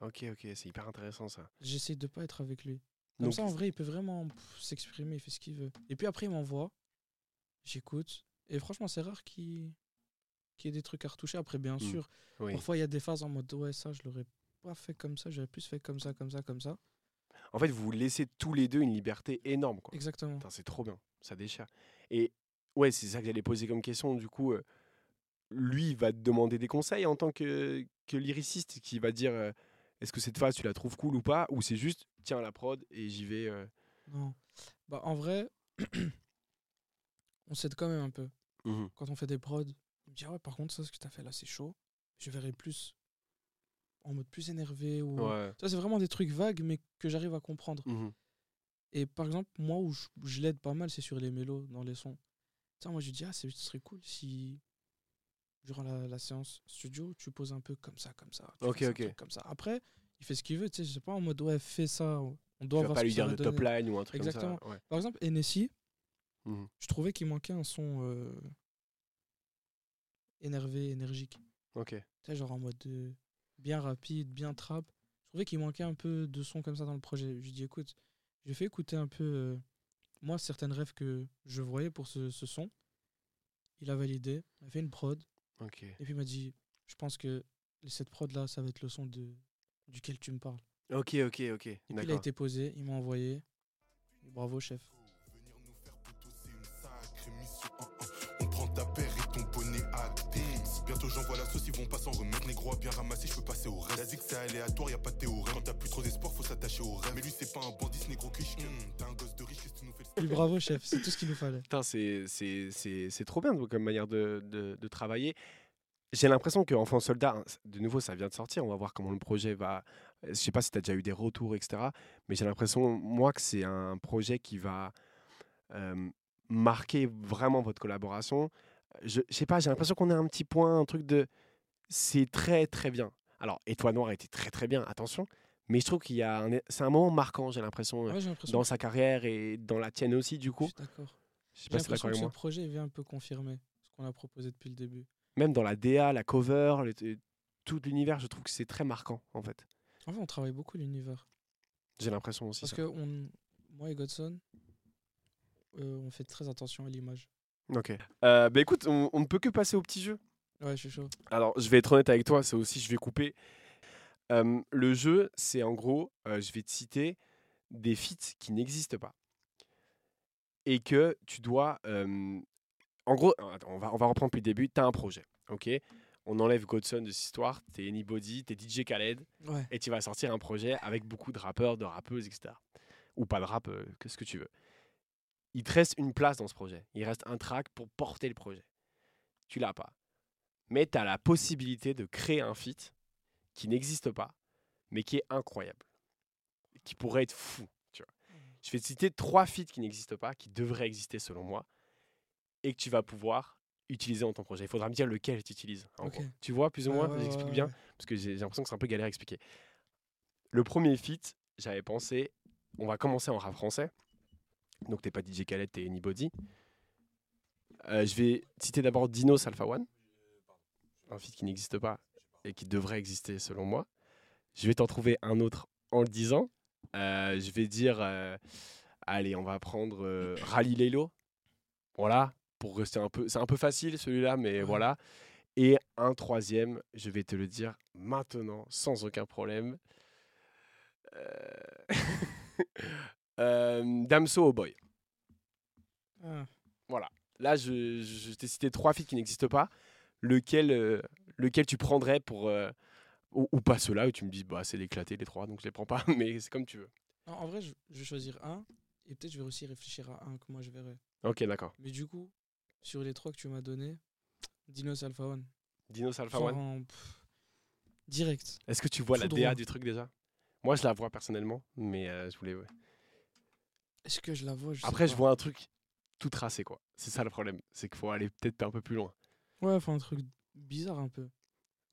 [SPEAKER 1] ok, ok, c'est hyper intéressant ça.
[SPEAKER 3] J'essaie de pas être avec lui. Comme
[SPEAKER 1] Donc,
[SPEAKER 3] ça, en vrai, il peut vraiment s'exprimer, il fait ce qu'il veut. Et puis après, il m'envoie, j'écoute. Et franchement, c'est rare qu'il qu'il y ait des trucs à retoucher. Après, bien
[SPEAKER 1] Mm.
[SPEAKER 3] sûr,
[SPEAKER 1] oui.
[SPEAKER 3] parfois, il y a des phases en mode ouais, ça, je l'aurais pas fait comme ça, j'aurais plus fait comme ça, comme ça, comme ça.
[SPEAKER 1] En fait, vous vous laissez tous les deux une liberté énorme quoi.
[SPEAKER 3] Exactement.
[SPEAKER 1] C'est trop bien, ça déchire. Et ouais, c'est ça que j'allais poser comme question. Du coup, euh, lui, il va te demander des conseils en tant que, que lyriciste qui va dire euh, est-ce que cette phase tu la trouves cool ou pas Ou c'est juste tiens la prod et j'y vais. euh?
[SPEAKER 3] Non. Bah, en vrai, on s'aide quand même un peu.
[SPEAKER 1] Mhm.
[SPEAKER 3] Quand on fait des prods, me dit ah ouais, par contre, ça, ce que tu as fait là, c'est chaud. Je verrai plus en mode plus énervé ou.
[SPEAKER 1] Ouais.
[SPEAKER 3] Ça, c'est vraiment des trucs vagues, mais que j'arrive à comprendre.
[SPEAKER 1] Mhm.
[SPEAKER 3] Et par exemple, moi, où je, je l'aide pas mal, c'est sur les mélos, dans les sons. Tu sais, moi, je lui dis, ah, c'est- ce serait cool si, durant la, la séance studio, tu poses un peu comme ça, comme ça. tu
[SPEAKER 1] Ok,
[SPEAKER 3] ça,
[SPEAKER 1] ok.
[SPEAKER 3] Comme ça. Après, il fait ce qu'il veut, tu sais, c'est pas en mode, ouais, fais ça. On
[SPEAKER 1] Tu
[SPEAKER 3] doit
[SPEAKER 1] vas
[SPEAKER 3] voir
[SPEAKER 1] pas lui
[SPEAKER 3] ça
[SPEAKER 1] dire de top line ou un truc
[SPEAKER 3] Exactement.
[SPEAKER 1] comme ça. Ouais.
[SPEAKER 3] Par exemple, NSI,
[SPEAKER 1] Mhm.
[SPEAKER 3] je trouvais qu'il manquait un son euh, énervé, énergique.
[SPEAKER 1] Ok.
[SPEAKER 3] Tu sais, genre en mode euh, bien rapide, bien trap. Je trouvais qu'il manquait un peu de son comme ça dans le projet. Je lui ai dit, écoute, j'ai fait écouter un peu, euh, moi, certaines rêves que je voyais pour ce, ce son. Il a validé, il a fait une prod,
[SPEAKER 1] Ok.
[SPEAKER 3] et puis il m'a dit, je pense que cette prod-là, ça va être le son de, duquel tu me parles.
[SPEAKER 1] Ok, ok, ok.
[SPEAKER 3] Et puis il a été posé, il m'a envoyé. Et bravo, chef.
[SPEAKER 4] Venir nous faire poteau, c'est une sacrée mission. On prend ta paire j'envoie la sauce, ils vont pas s'en remettre. Négro a bien ramassé, je peux passer au reste. La zig c'est aléatoire, y a pas de théorème. Quand t'as plus trop d'espoir, faut s'attacher au rêve. Mais lui c'est pas un bandit, ce négro cuche. Hum, T'as un gosse de riche, qu'est-ce que tu nous fais
[SPEAKER 3] Et bravo, chef, c'est tout ce qu'il nous fallait.
[SPEAKER 1] Putain, c'est- c'est c'est- c'est trop bien comme manière de, de- de travailler. J'ai l'impression que Enfant Soldat, de nouveau, ça vient de sortir. On va voir comment le projet va. Je sais pas si tu as déjà eu des retours, etc. Mais j'ai l'impression, moi, que c'est un projet qui va euh, marquer vraiment votre collaboration. Je, je sais pas, j'ai l'impression qu'on a un petit point, un truc de. C'est très, très bien. Alors, Étoile Noire était très, très bien, attention. Mais je trouve qu'il y a. un- C'est un moment marquant, j'ai l'impression,
[SPEAKER 3] Ouais, l'impression
[SPEAKER 1] dans sa carrière et dans la tienne aussi, du
[SPEAKER 3] je
[SPEAKER 1] coup.
[SPEAKER 3] suis d'accord.
[SPEAKER 1] Je sais pas si t'es
[SPEAKER 3] l'impression
[SPEAKER 1] d'accord
[SPEAKER 3] que
[SPEAKER 1] avec
[SPEAKER 3] ce
[SPEAKER 1] moi.
[SPEAKER 3] projet vient un peu confirmer ce qu'on a proposé depuis le début.
[SPEAKER 1] même dans la DA, la cover, le- tout l'univers, je trouve que c'est très marquant en fait.
[SPEAKER 3] En fait, on travaille beaucoup l'univers.
[SPEAKER 1] J'ai l'impression aussi.
[SPEAKER 3] Parce
[SPEAKER 1] ça.
[SPEAKER 3] que on, moi et Godson, euh, on fait très attention à l'image.
[SPEAKER 1] Ok. Euh, bah écoute, on, on ne peut que passer au petit jeu.
[SPEAKER 3] Ouais, je suis chaud.
[SPEAKER 1] Alors, je vais être honnête avec toi, c'est aussi, je vais couper. Euh, le jeu, c'est en gros, euh, je vais te citer des feats qui n'existent pas. et que tu dois. euh, en gros, attends, on va, on va reprendre depuis le début. Tu as un projet, ok? On enlève Godson de cette histoire. Tu es Anybody, tu es DJ Khaled,
[SPEAKER 3] Ouais.
[SPEAKER 1] et tu vas sortir un projet avec beaucoup de rappeurs, de rappeuses, etc. Ou pas de rap, euh, qu'est-ce que tu veux. Il te reste une place dans ce projet. Il reste un track pour porter le projet. Tu l'as pas. Mais tu as la possibilité de créer un feat qui n'existe pas, mais qui est incroyable. Qui pourrait être fou. Tu vois. Je vais te citer trois feats qui n'existent pas, qui devraient exister selon moi, et que tu vas pouvoir utiliser dans ton projet. Il faudra me dire lequel tu utilises. Tu vois plus ou moins J'explique bien parce que j'ai j'ai l'impression que c'est un peu galère à expliquer. Le premier feat, j'avais pensé, on va commencer en rap français. Donc t'es pas DJ Khaled, t'es Anybody. Euh, je vais citer d'abord Dinos Alpha One, un feat qui n'existe pas et qui devrait exister selon moi. Je vais t'en trouver un autre en le disant. Euh, je vais dire, euh, allez, on va prendre Rally Lelo. Voilà, pour rester un peu, c'est un peu facile celui-là, mais
[SPEAKER 3] Ouais.
[SPEAKER 1] voilà. Et un troisième, je vais te le dire maintenant, sans aucun problème. Euh, Damso au boy.
[SPEAKER 3] Ah.
[SPEAKER 1] Là, je, t'ai cité trois feats qui n'existent pas. Lequel, euh, lequel tu prendrais pour. euh, ou, ou pas ceux-là, où tu me dis, bah, c'est l'éclaté, les trois, donc je les prends pas, mais c'est comme tu veux.
[SPEAKER 3] Non, en vrai, je, je vais choisir un. Et peut-être je vais aussi réfléchir à un que moi je verrais.
[SPEAKER 1] Ok, d'accord.
[SPEAKER 3] Mais du coup, sur les trois que tu m'as donné, Dinos Alpha One.
[SPEAKER 1] Dinos Alpha
[SPEAKER 3] Genre
[SPEAKER 1] One.
[SPEAKER 3] en, pff, direct.
[SPEAKER 1] Est-ce que tu vois
[SPEAKER 3] tout
[SPEAKER 1] la
[SPEAKER 3] droit.
[SPEAKER 1] DA du truc déjà? Moi, je la vois personnellement, mais euh, je voulais. ouais.
[SPEAKER 3] Est-ce que je la vois? Sais
[SPEAKER 1] Après, je vois un truc tout tracé, quoi. C'est ça le problème. C'est qu'il faut aller peut-être un peu plus loin.
[SPEAKER 3] Ouais, enfin un truc bizarre un peu.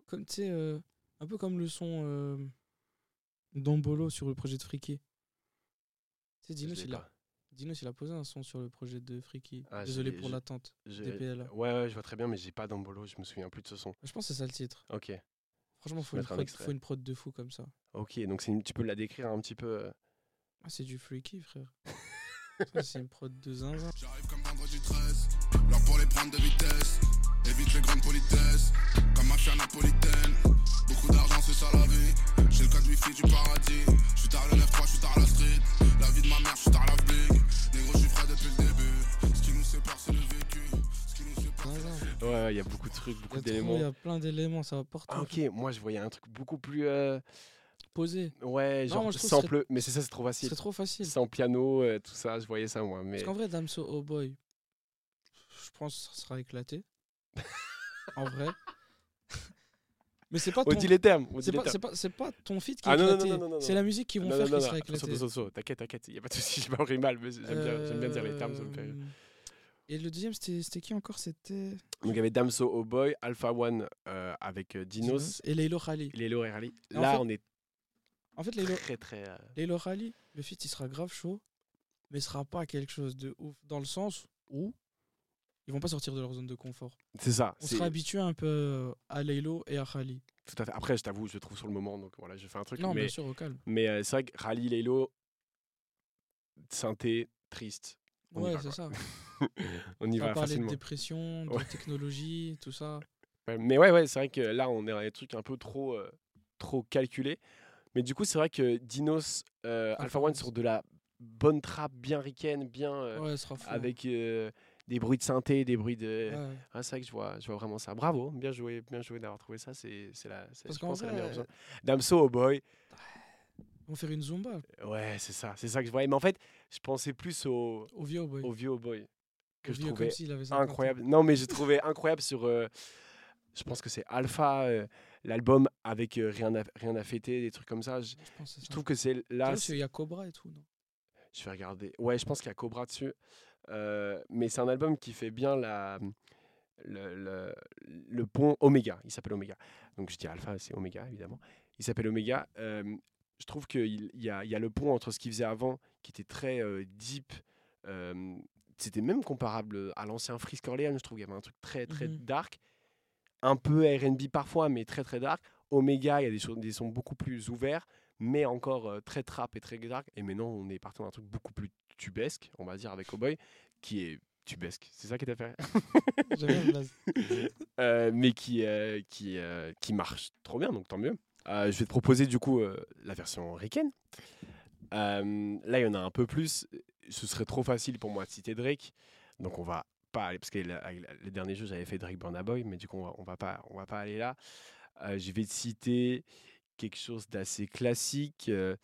[SPEAKER 3] Comme tu sais, euh, un peu comme le son euh, d'Ambolo sur le projet de Friki. Tu sais,
[SPEAKER 1] Je
[SPEAKER 3] Dinos
[SPEAKER 1] l'ai
[SPEAKER 3] il, a, il posé un son sur le projet de Friki.
[SPEAKER 1] Ah,
[SPEAKER 3] Désolé pour l'attente.
[SPEAKER 1] Je-
[SPEAKER 3] DPL.
[SPEAKER 1] Ouais, ouais, je vois très bien, mais j'ai pas d'embolo, je me souviens plus de ce son.
[SPEAKER 3] Je pense que c'est ça le titre.
[SPEAKER 1] Ok.
[SPEAKER 3] Franchement, faut une,
[SPEAKER 1] un
[SPEAKER 3] prod, faut une prod de fou comme ça.
[SPEAKER 1] Ok, donc une- tu peux la décrire un petit peu.
[SPEAKER 3] Ah, c'est du Freaky, frère. Ça, c'est une prod de zinzin.
[SPEAKER 4] J'arrive comme vendredi 13, l'heure pour les prendre de vitesse. Évite les grandes politesses, comme mafia napolitaine. Beaucoup d'argent, c'est ça la vie. J'ai le code wifi du paradis. Je suis tard le 9-3, je suis tard la street. La vie de ma mère, je suis tard la big. Négro, je suis frais depuis le début. Ce qui nous sépare, c'est le vécu. Ce qui nous sépare, c'est
[SPEAKER 3] Zinzin.
[SPEAKER 1] Ouais, ouais, il y a beaucoup de trucs, beaucoup
[SPEAKER 3] trop, il
[SPEAKER 1] d'éléments.
[SPEAKER 3] y a plein d'éléments, ça va porter.
[SPEAKER 1] Ah, ok, moi je voyais un truc beaucoup plus. euh, Ouais,
[SPEAKER 3] Non,
[SPEAKER 1] genre
[SPEAKER 3] ce
[SPEAKER 1] sample. Mais c'est ça, c'est trop
[SPEAKER 3] C'est
[SPEAKER 1] facile.
[SPEAKER 3] trop facile.
[SPEAKER 1] Sans piano, euh, tout ça, je voyais ça moi. Mais
[SPEAKER 3] Parce qu'en vrai, Damso Oh Boy, je pense que ça sera éclaté. en vrai. Mais c'est pas
[SPEAKER 1] on
[SPEAKER 3] ton.
[SPEAKER 1] On dit
[SPEAKER 3] C'est
[SPEAKER 1] les
[SPEAKER 3] pas,
[SPEAKER 1] termes.
[SPEAKER 3] c'est pas, c'est pas ton feat qui est
[SPEAKER 1] Ah, non, non,
[SPEAKER 3] éclaté.
[SPEAKER 1] non, non, non,
[SPEAKER 3] c'est
[SPEAKER 1] non.
[SPEAKER 3] la musique qu'ils vont
[SPEAKER 1] Non,
[SPEAKER 3] faire
[SPEAKER 1] non, non,
[SPEAKER 3] qui sera
[SPEAKER 1] non,
[SPEAKER 3] éclatée.
[SPEAKER 1] t'inquiète, t'inquiète, y a pas de souci, j'ai pas pris mal, mais j'aime bien, j'aime bien dire les termes, ça me fait rire.
[SPEAKER 3] Euh, Et le deuxième, c'était qui encore? C'était.
[SPEAKER 1] Donc il y avait Damso Oh Boy, Alpha One euh, avec euh, Dinos,
[SPEAKER 3] Et Leilo
[SPEAKER 1] Rally.
[SPEAKER 3] Et en
[SPEAKER 1] Là,
[SPEAKER 3] fait,
[SPEAKER 1] on est
[SPEAKER 3] En fait, Leilo,
[SPEAKER 1] très très. euh,
[SPEAKER 3] le feat, il sera grave chaud, mais ce sera pas quelque chose de ouf. Dans le sens où ils vont pas sortir de leur zone de confort.
[SPEAKER 1] C'est ça.
[SPEAKER 3] On sera habitué un peu euh, à Leilo et à Khali.
[SPEAKER 1] Tout à fait. Après, je t'avoue, je le trouve sur le moment, donc voilà, je fais un truc.
[SPEAKER 3] Non,
[SPEAKER 1] mais
[SPEAKER 3] bien sûr, au calme.
[SPEAKER 1] mais euh, c'est vrai que Rally, Lelo, synthé, triste. On
[SPEAKER 3] Ouais, c'est ça.
[SPEAKER 1] On y
[SPEAKER 3] On va
[SPEAKER 1] va
[SPEAKER 3] parler de
[SPEAKER 1] facilement.
[SPEAKER 3] dépression, de
[SPEAKER 1] Ouais.
[SPEAKER 3] technologie, tout ça.
[SPEAKER 1] Mais ouais, ouais, c'est vrai que là, on est dans des trucs un peu trop, euh, trop calculés. Mais du coup, c'est vrai que Dinos, euh,
[SPEAKER 3] Alpha
[SPEAKER 1] One
[SPEAKER 3] One,
[SPEAKER 1] sur de la bonne trap bien ricaine, bien euh,
[SPEAKER 3] Ouais, fou.
[SPEAKER 1] avec euh, des bruits de synthé, des bruits de.
[SPEAKER 3] Ouais.
[SPEAKER 1] Ah, c'est vrai que je vois, je vois vraiment ça. Bravo, bien joué, bien joué d'avoir trouvé ça. C'est, la,
[SPEAKER 3] Parce
[SPEAKER 1] je pense la meilleure option. Damso, oh boy.
[SPEAKER 3] Ils vont faire une Zumba
[SPEAKER 1] Ouais, c'est ça, c'est ça que je voyais. Mais en fait, je pensais plus au,
[SPEAKER 3] au vieux boy.
[SPEAKER 1] au vieux oh boy que
[SPEAKER 3] Au
[SPEAKER 1] je trouvais
[SPEAKER 3] comme s'il avait 50 ans.
[SPEAKER 1] incroyable. Non, mais j'ai trouvé incroyable sur. je pense que c'est Alpha, l'album avec euh, rien, à, rien à fêter, des trucs comme ça. Je, trouve que c'est là.
[SPEAKER 3] Il y a Cobra et tout, non?
[SPEAKER 1] Je vais regarder. Ouais, je pense qu'il y a Cobra dessus. Euh, mais c'est un album qui fait bien la, le, le, le pont Omega. Il s'appelle Omega. Donc je dis Alpha, c'est Omega, évidemment. Il s'appelle Omega. Euh, je trouve qu'il il y a, y a le pont entre ce qu'il faisait avant, qui était très euh, deep. C'était même comparable à l'ancien Frisk Orleans. Je trouve qu'il y avait un truc très, très
[SPEAKER 3] Mhm.
[SPEAKER 1] dark. Un peu RB parfois, mais très, très dark. Omega, il y a des, choses, des sons beaucoup plus ouverts, mais encore euh, très trap et très dark. Et maintenant, on est parti dans un truc beaucoup plus tubesque, on va dire, avec Cowboy, qui est tubesque. C'est ça qui t'a fait. Euh, mais qui, euh, qui, euh, qui marche trop bien, donc tant mieux. Je vais te proposer du coup la version ricaine. Là, il y en a un peu plus. ce serait trop facile pour moi de citer Drake. Donc on va pas aller parce que les derniers jeux j'avais fait Drake Burna Boy, mais du coup on va, on va pas on va pas aller là. Euh, je vais te citer quelque chose d'assez classique. euh,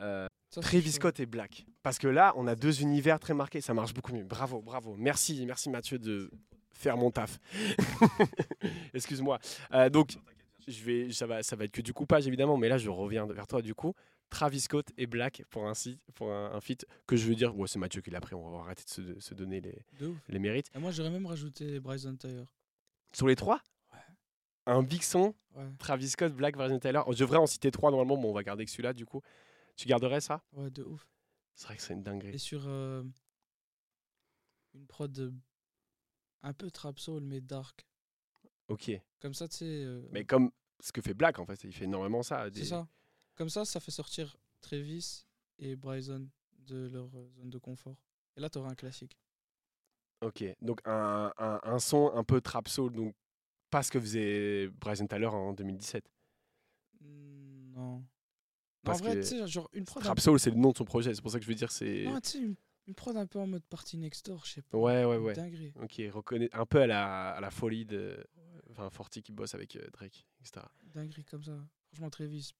[SPEAKER 1] euh, Travis. Scott et Black. Parce que là, on a deux univers très marqués. Ça marche beaucoup mieux. Bravo, bravo. Merci, merci Mathieu de faire mon taf. Excuse-moi. Euh, donc, je vais, ça, va, ça va être que du coupage évidemment, mais là, je reviens vers toi du coup. Travis Scott et Black pour un, site, pour un, un feat que je veux dire. Ouais, c'est Mathieu qui l'a pris. On va arrêter de se, de se donner les, les mérites.
[SPEAKER 3] Et moi, j'aurais même rajouté Bryson Tyler.
[SPEAKER 1] Sur les trois? Un big son,
[SPEAKER 3] Ouais,
[SPEAKER 1] Travis Scott, Black, Virgin Taylor. Je devrais en citer trois normalement, mais on va garder que celui-là du coup. Tu garderais ça?
[SPEAKER 3] Ouais, de ouf.
[SPEAKER 1] C'est vrai que c'est une dinguerie.
[SPEAKER 3] Et sur euh, une prod euh, un peu trap soul, mais dark.
[SPEAKER 1] Ok.
[SPEAKER 3] Comme ça, tu sais. euh,
[SPEAKER 1] Mais comme ce que fait Black en fait, il fait énormément ça. des-
[SPEAKER 3] C'est ça. Comme ça, ça fait sortir Travis et Bryson de leur zone de confort. Et là, tu auras un classique.
[SPEAKER 1] Ok, donc un, un, un son un peu trap soul, donc pas ce que faisait Bryson Tyler en 2017.
[SPEAKER 3] Mm, Non.
[SPEAKER 1] Parce
[SPEAKER 3] en vrai, tu sais, genre une prod.
[SPEAKER 1] Trap soul, c'est le nom de son projet, c'est pour ça que je veux dire c'est.
[SPEAKER 3] Non, tu sais, une, une prod un peu en mode party next door, je sais pas.
[SPEAKER 1] Ouais, ouais, ouais.
[SPEAKER 3] Dinguerie.
[SPEAKER 1] Ok, reconnaît un peu à la, à la folie de. Enfin, Forty qui bosse avec euh, Drake, etc.
[SPEAKER 3] Dinguerie comme ça. Franchement, Travis,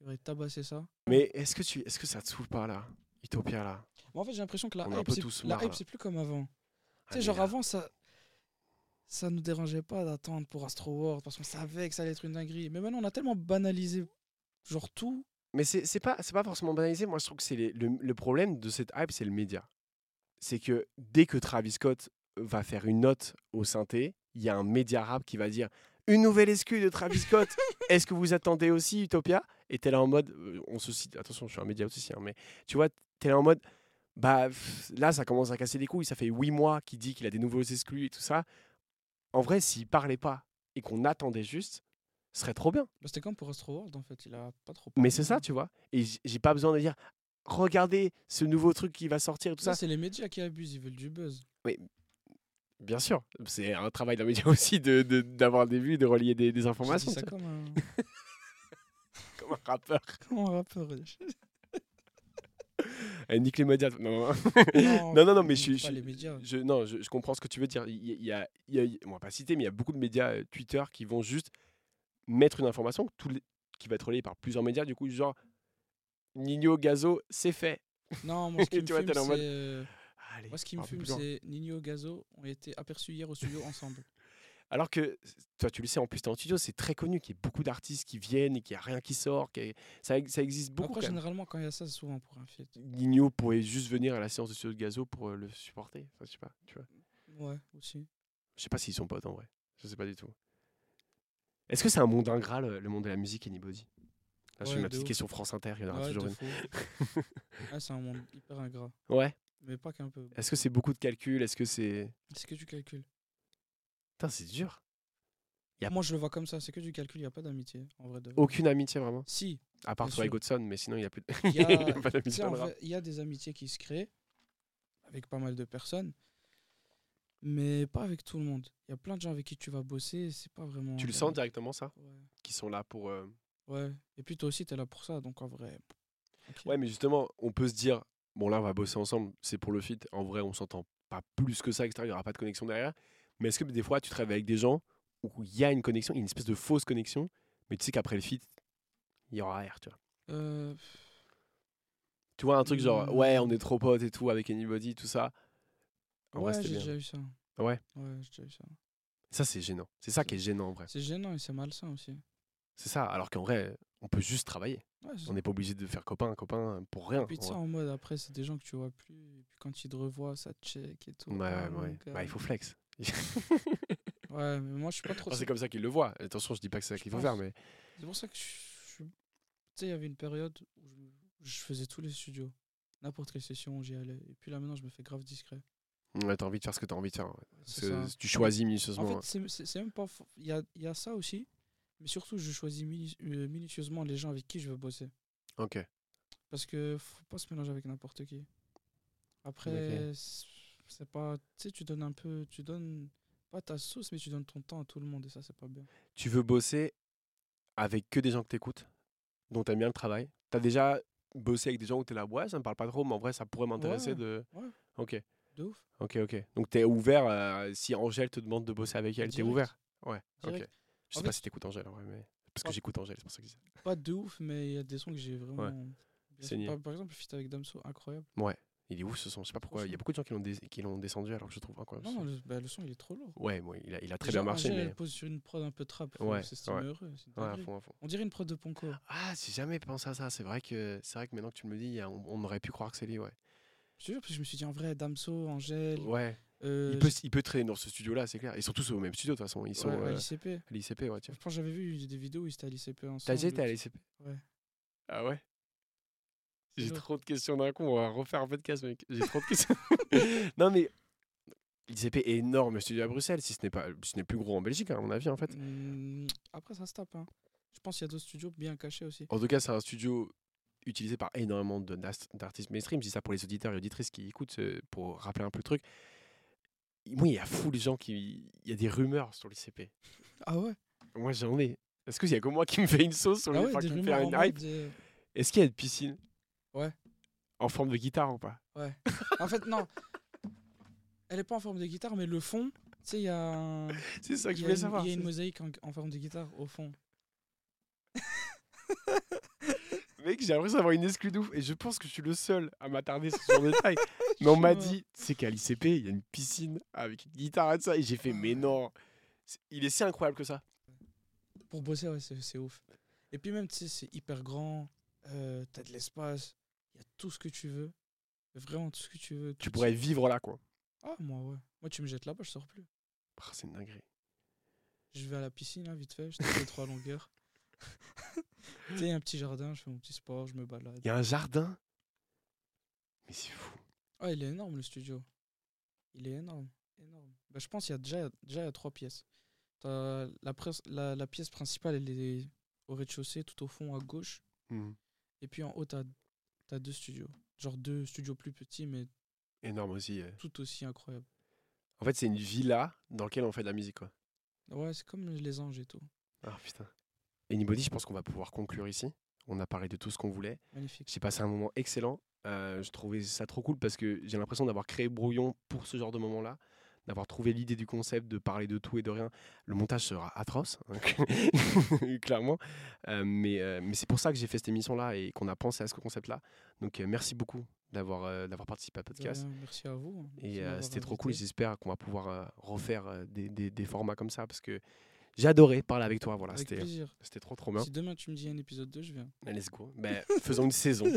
[SPEAKER 3] il aurait tabassé ça.
[SPEAKER 1] Mais est-ce que, tu, est-ce que ça te saoule pas là Utopia là?
[SPEAKER 3] Moi, en fait, j'ai l'impression que la
[SPEAKER 1] On est
[SPEAKER 3] hype, c'est- plus comme avant.
[SPEAKER 1] Ah,
[SPEAKER 3] Tu sais, genre
[SPEAKER 1] là,
[SPEAKER 3] avant, ça ça nous dérangeait pas d'attendre pour Astro World parce qu'on savait que ça allait être une dinguerie. Mais maintenant, on a tellement banalisé genre tout.
[SPEAKER 1] Mais c'est c'est pas, c'est pas forcément banalisé. Moi, je trouve que c'est les- le, le problème de cette hype, c'est le média. C'est que dès que Travis Scott va faire une note au synthé, il y a un média rap qui va dire une nouvelle excuse de Travis Scott. Est-ce que vous attendez aussi Utopia? Et t'es là en mode, euh, on se cite. Attention, je suis un média aussi, hein, mais tu vois, t'es là en mode, bah pff, là, ça commence à casser les couilles. Ça fait huit mois qu'il dit qu'il a des nouveaux exclus et tout ça. En vrai, s'il parlait pas et qu'on attendait juste, ce serait trop bien.
[SPEAKER 3] Bah, C'était comme pour Astro World en fait, il a pas trop.
[SPEAKER 1] Mais c'est ça, tu vois. Et j'ai pas besoin de dire, regardez ce nouveau truc qui va sortir et tout
[SPEAKER 3] Ça,
[SPEAKER 1] ça.
[SPEAKER 3] c'est les médias qui abusent, ils veulent du buzz.
[SPEAKER 1] Bien sûr, c'est un travail d'un média aussi de- de- d'avoir des vues, de relier des, informations.
[SPEAKER 3] ça
[SPEAKER 1] vois,
[SPEAKER 3] comme un,
[SPEAKER 1] Comme un rappeur.
[SPEAKER 3] comme un rappeur.
[SPEAKER 1] Eh, nique les médias. Non, non,
[SPEAKER 3] Non,
[SPEAKER 1] mais je je- je- non, je, je comprends ce que tu veux dire. Il y, a- il y a, on va pas citer, mais il y a beaucoup de médias euh, Twitter qui vont juste mettre une information les- qui va être relayée par plusieurs médias. Du coup, genre, Nino Gazo, c'est fait.
[SPEAKER 3] Non, moi, ce qui me fume,
[SPEAKER 1] mode-
[SPEAKER 3] euh,
[SPEAKER 1] Allez,
[SPEAKER 3] Moi, ce qui me fume, c'est Nino Gazo ont été aperçus hier au studio ensemble.
[SPEAKER 1] Alors que, toi, tu le sais, en plus, tu es en studio, c'est très connu qu'il y ait beaucoup d'artistes qui viennent et qu'il n'y a rien qui sort. Ça, ça existe beaucoup.
[SPEAKER 3] Après,
[SPEAKER 1] quand
[SPEAKER 3] généralement, quand il y a ça, c'est souvent pour un feat.
[SPEAKER 1] Nino pourrait juste venir à la séance de studio de Gazo pour euh, le supporter. Enfin, je sais pas, tu vois.
[SPEAKER 3] Ouais, aussi.
[SPEAKER 1] Je sais pas s'ils sont potes en vrai. Je sais pas du tout. Est-ce que c'est un monde ingrat, le, le monde de la musique, Anybody? Là, c'est
[SPEAKER 3] Ouais,
[SPEAKER 1] ma petite
[SPEAKER 3] ouf.
[SPEAKER 1] question France Inter, il y en aura
[SPEAKER 3] Ouais,
[SPEAKER 1] toujours une.
[SPEAKER 3] Ah, c'est un monde hyper ingrat.
[SPEAKER 1] Ouais.
[SPEAKER 3] Mais pas qu'un peu.
[SPEAKER 1] Est-ce que c'est beaucoup de calculs? Est-ce que c'est.
[SPEAKER 3] C'est que du calcul.
[SPEAKER 1] Putain, c'est dur. Y a-
[SPEAKER 3] Moi, je le vois comme ça. C'est que du calcul, il n'y a pas d'amitié. En vrai de.
[SPEAKER 1] Aucune amitié vraiment
[SPEAKER 3] Si.
[SPEAKER 1] À part Troy. Godson, mais sinon, il n'y a plus de.
[SPEAKER 3] Il y a,
[SPEAKER 1] Il y a pas
[SPEAKER 3] tu
[SPEAKER 1] d'amitié
[SPEAKER 3] il y a des amitiés qui se créent avec pas mal de personnes. Mais pas avec tout le monde. Il y a plein de gens avec qui tu vas bosser. C'est pas vraiment.
[SPEAKER 1] Tu le sens directement, ça?
[SPEAKER 3] Ouais.
[SPEAKER 1] Qui sont là pour. euh,
[SPEAKER 3] Ouais. Et puis toi aussi, tu es là pour ça. Donc en vrai.
[SPEAKER 1] Ouais, mais justement, on peut se dire, bon là, on va bosser ensemble, c'est pour le fit. En vrai, on s'entend pas plus que ça, etc. Il n'y aura pas de connexion derrière. Mais est-ce que des fois, tu travailles avec des gens où il y a une connexion, une espèce de fausse connexion, mais tu sais qu'après le fit, il y aura rien, tu vois?
[SPEAKER 3] Euh,
[SPEAKER 1] Tu vois, un truc genre,
[SPEAKER 3] Hmm.
[SPEAKER 1] ouais, on est trop potes et tout, avec Anybody, tout ça. En
[SPEAKER 3] ouais, j'ai déjà eu ça.
[SPEAKER 1] Ouais?
[SPEAKER 3] Ouais, j'ai déjà eu ça.
[SPEAKER 1] Ça, c'est gênant. C'est ça qui est gênant, en vrai.
[SPEAKER 3] C'est gênant et c'est malsain aussi.
[SPEAKER 1] C'est ça. Alors qu'en vrai, on peut juste travailler.
[SPEAKER 3] Ouais,
[SPEAKER 1] On n'est pas obligé de faire copain, copain pour rien.
[SPEAKER 3] Et puis tu
[SPEAKER 1] en
[SPEAKER 3] sais,
[SPEAKER 1] vrai.
[SPEAKER 3] en mode après, c'est des gens que tu vois plus. Et puis quand ils te revoient, ça check et tout.
[SPEAKER 1] Ouais,
[SPEAKER 3] Ah,
[SPEAKER 1] ouais,
[SPEAKER 3] mon
[SPEAKER 1] ouais. Bah, il faut flex.
[SPEAKER 3] Ouais, mais moi je suis pas trop.
[SPEAKER 1] Enfin, c'est comme ça qu'ils le voient. Attention, je dis pas que c'est ça qu'il faut
[SPEAKER 3] pense.
[SPEAKER 1] faire, mais
[SPEAKER 3] C'est pour ça que je, je- tu sais, il y avait une période où je, je faisais tous les studios. N'importe quelle session, j'y allais. Et puis là maintenant, je me fais grave discret.
[SPEAKER 1] ouais, t'as envie de faire ce que t'as envie de faire. ouais. Tu choisis minutieusement.
[SPEAKER 3] En fait, c'est- c'est même pas. Il y a, y a ça aussi. Mais surtout, je choisis euh, minutieusement les gens avec qui je veux bosser.
[SPEAKER 1] Ok.
[SPEAKER 3] Parce que faut pas se mélanger avec n'importe qui. Après, c'est pas. Tu sais, tu donnes un peu. Tu donnes pas ta sauce, mais tu donnes ton temps à tout le monde. Et ça, c'est pas bien.
[SPEAKER 1] Tu veux bosser avec que des gens que t'écoutes, dont t'aimes bien le travail? T'as déjà bosser avec des gens où t'es là, ouais, ça me parle pas trop, mais en vrai, ça pourrait m'intéresser
[SPEAKER 3] Ouais,
[SPEAKER 1] de.
[SPEAKER 3] ouais.
[SPEAKER 1] Ok,
[SPEAKER 3] De ouf.
[SPEAKER 1] ok, ok. Donc t'es ouvert, euh, si Angèle te demande de bosser avec elle, t'es ouvert? Ouais, ok. Je sais
[SPEAKER 3] En
[SPEAKER 1] pas
[SPEAKER 3] fait-
[SPEAKER 1] si t'écoutes Angèle, vrai, mais. Parce que j'écoute Angèle, c'est pour ça que je dis ça.
[SPEAKER 3] Pas de ouf, mais il y a des sons que j'ai vraiment. Par, exemple, le feat avec Damso, incroyable.
[SPEAKER 1] Il est ouf ce son, je sais pas pourquoi. Il y a beaucoup de gens qui l'ont qui l'ont descendu alors que je trouve incroyable.
[SPEAKER 3] Non, le, bah, le son il est trop lourd.
[SPEAKER 1] Ouais, il a, il a très
[SPEAKER 3] Déjà,
[SPEAKER 1] bien marché,
[SPEAKER 3] Angèle,
[SPEAKER 1] mais.
[SPEAKER 3] elle pose sur une prod un peu trap.
[SPEAKER 1] Ouais,
[SPEAKER 3] c'est
[SPEAKER 1] ouais.
[SPEAKER 3] heureux. c'est une
[SPEAKER 1] Ouais, à fond, à fond.
[SPEAKER 3] On dirait une prod de Ponko.
[SPEAKER 1] Ah, j'ai jamais pensé à ça. C'est vrai que c'est vrai que maintenant que tu me le dis, on, on aurait pu croire que c'est lui, ouais.
[SPEAKER 3] Je te jure, parce que je me suis dit en vrai, Damso, Angèle.
[SPEAKER 1] Ouais.
[SPEAKER 3] euh,
[SPEAKER 1] il peut, il peut traîner dans ce studio-là, c'est clair. Et surtout, c'est au même studio de toute façon. Ils sont
[SPEAKER 3] ouais, à
[SPEAKER 1] euh,
[SPEAKER 3] l'ICP.
[SPEAKER 1] à l'ICP, ouais.
[SPEAKER 3] Je
[SPEAKER 1] Tiens.
[SPEAKER 3] pense que j'avais vu des vidéos où ils étaient à l'ICP ensemble.
[SPEAKER 1] T'as déjà été à l'ICP.
[SPEAKER 3] Ouais.
[SPEAKER 1] Ah ouais? J'ai trop de questions d'un coup. On va refaire un podcast, mec. J'ai trop de questions. non, mais l'ICP est énorme, le studio à Bruxelles, si ce n'est pas, ce n'est plus gros en Belgique, hein, à mon avis, en fait.
[SPEAKER 3] Hmm, après, ça se tape. hein. Je pense qu'il y a d'autres studios bien cachés aussi.
[SPEAKER 1] En tout cas, c'est un studio utilisé par énormément d'artistes mainstream. Je dis ça pour les auditeurs et auditrices qui écoutent, euh, pour rappeler un peu le truc. Moi, il y a fou de gens qui. Il y a des rumeurs sur l'ICP.
[SPEAKER 3] Ah ouais?
[SPEAKER 1] Moi, j'en ai. Est-ce qu'il y a que moi qui me fait une sauce sur
[SPEAKER 3] Ah
[SPEAKER 1] les
[SPEAKER 3] ouais,
[SPEAKER 1] qui me fait une hype?
[SPEAKER 3] euh,
[SPEAKER 1] Est-ce qu'il y a une piscine?
[SPEAKER 3] Ouais.
[SPEAKER 1] En forme de guitare ou pas?
[SPEAKER 3] Ouais. en fait, non. Elle est pas en forme de guitare, mais le fond, tu sais, il y a un-
[SPEAKER 1] C'est ça que je voulais
[SPEAKER 3] une-
[SPEAKER 1] savoir.
[SPEAKER 3] Il y a une mosaïque en, en forme de guitare au fond.
[SPEAKER 1] Mec, j'ai l'impression d'avoir une exclue de ouf et je pense que je suis le seul à m'attarder sur ce détail. Mais on m'a dit, c'est qu'à l'ICP, il y a une piscine avec une guitare et tout ça. Et j'ai fait, mais non. Il est si incroyable que ça.
[SPEAKER 3] Pour bosser, ouais, c'est c'est ouf. Et puis même, tu sais, c'est hyper grand. Euh, T'as de l'espace. Il y a tout ce que tu veux. Vraiment tout ce que tu veux.
[SPEAKER 1] Tu pourrais vivre là, quoi.
[SPEAKER 3] Ah, moi, ouais. Moi, tu me jettes là-bas, je sors plus.
[SPEAKER 1] Ah, c'est une dinguerie.
[SPEAKER 3] Je vais à la piscine, là, vite fait. Je les trois longueurs. tu sais, il y a un petit jardin, je fais mon petit sport, je me balade.
[SPEAKER 1] Il y a un jardin? Mais c'est fou.
[SPEAKER 3] Ah, il est énorme, le studio. Il est énorme. énorme. Bah, je pense qu'il y a déjà, déjà il y a trois pièces. T'as la, la, la pièce principale, elle est au rez-de-chaussée, tout au fond à gauche.
[SPEAKER 1] Mhm.
[SPEAKER 3] Et puis en haut, t'as as deux studios. Genre deux studios plus petits, mais
[SPEAKER 1] Énorme aussi.
[SPEAKER 3] tout aussi incroyables.
[SPEAKER 1] En fait, c'est une villa dans laquelle on fait de la musique, quoi.
[SPEAKER 3] Ouais, c'est comme les anges et tout.
[SPEAKER 1] Ah putain. Anybody, je pense qu'on va pouvoir conclure ici. On a parlé de tout ce qu'on voulait.
[SPEAKER 3] Magnifique.
[SPEAKER 1] J'ai passé un moment excellent. Euh, je trouvais ça trop cool parce que j'ai l'impression d'avoir créé Brouillon pour ce genre de moment-là, d'avoir trouvé l'idée du concept, de parler de tout et de rien. Le montage sera atroce, hein, clairement. Euh, mais euh, mais c'est pour ça que j'ai fait cette émission-là et qu'on a pensé à ce concept-là. Donc euh, merci beaucoup d'avoir d'avoir participé à
[SPEAKER 3] De
[SPEAKER 1] podcast.
[SPEAKER 3] merci à vous. Merci
[SPEAKER 1] Et c'était trop cool. J'espère qu'on va pouvoir refaire des, des- des formats comme ça parce que j'ai adoré parler avec toi. Voilà, c'était trop trop bien.
[SPEAKER 3] Si demain tu me dis un épisode 2, je viens.
[SPEAKER 1] Let's go. Ben, faisons une saison.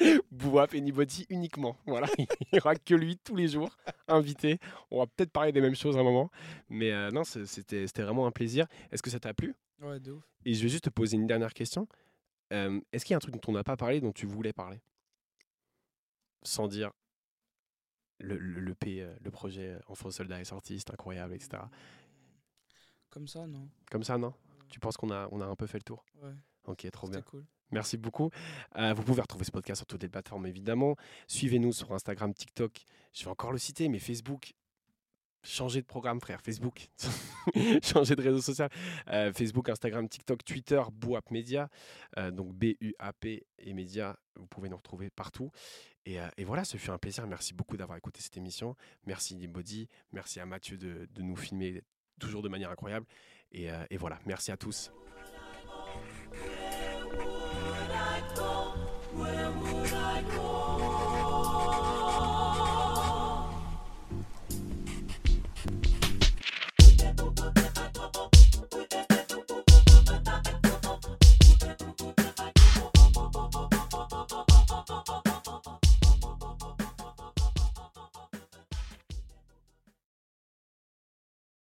[SPEAKER 1] Bouap et uniquement. Voilà, il n'y aura que lui tous les jours, invité. On va peut-être parler des mêmes choses à un moment. Mais euh, non, c'était c'était vraiment un plaisir. Est-ce que ça t'a plu?
[SPEAKER 3] Ouais, de ouf.
[SPEAKER 1] Et je vais juste te poser une dernière question. Euh, Est-ce qu'il y a un truc dont on n'a pas parlé, dont tu voulais parler? Sans dire le, le, le P, euh, le projet Enfant Soldat est sorti, c'est incroyable, etc.
[SPEAKER 3] Comme ça, non?
[SPEAKER 1] Comme ça, non? Tu penses qu'on a, on a un peu fait le tour?
[SPEAKER 3] Ouais,
[SPEAKER 1] Ok, trop bien.
[SPEAKER 3] cool.
[SPEAKER 1] Merci beaucoup. Euh, vous pouvez retrouver ce podcast sur toutes les plateformes, évidemment. Suivez-nous sur Instagram, TikTok. Je vais encore le citer, mais Facebook. Changez de programme, frère. Facebook. Changez de réseau social. Euh, Facebook, Instagram, TikTok, Twitter, Bouap Media. Euh, donc B-U-A-P et Média. Vous pouvez nous retrouver partout. Et, et voilà, ce fut un plaisir. Merci beaucoup d'avoir écouté cette émission. Merci Body. Merci à Mathieu de, de nous filmer toujours de manière incroyable. Et, euh, voilà, merci à tous.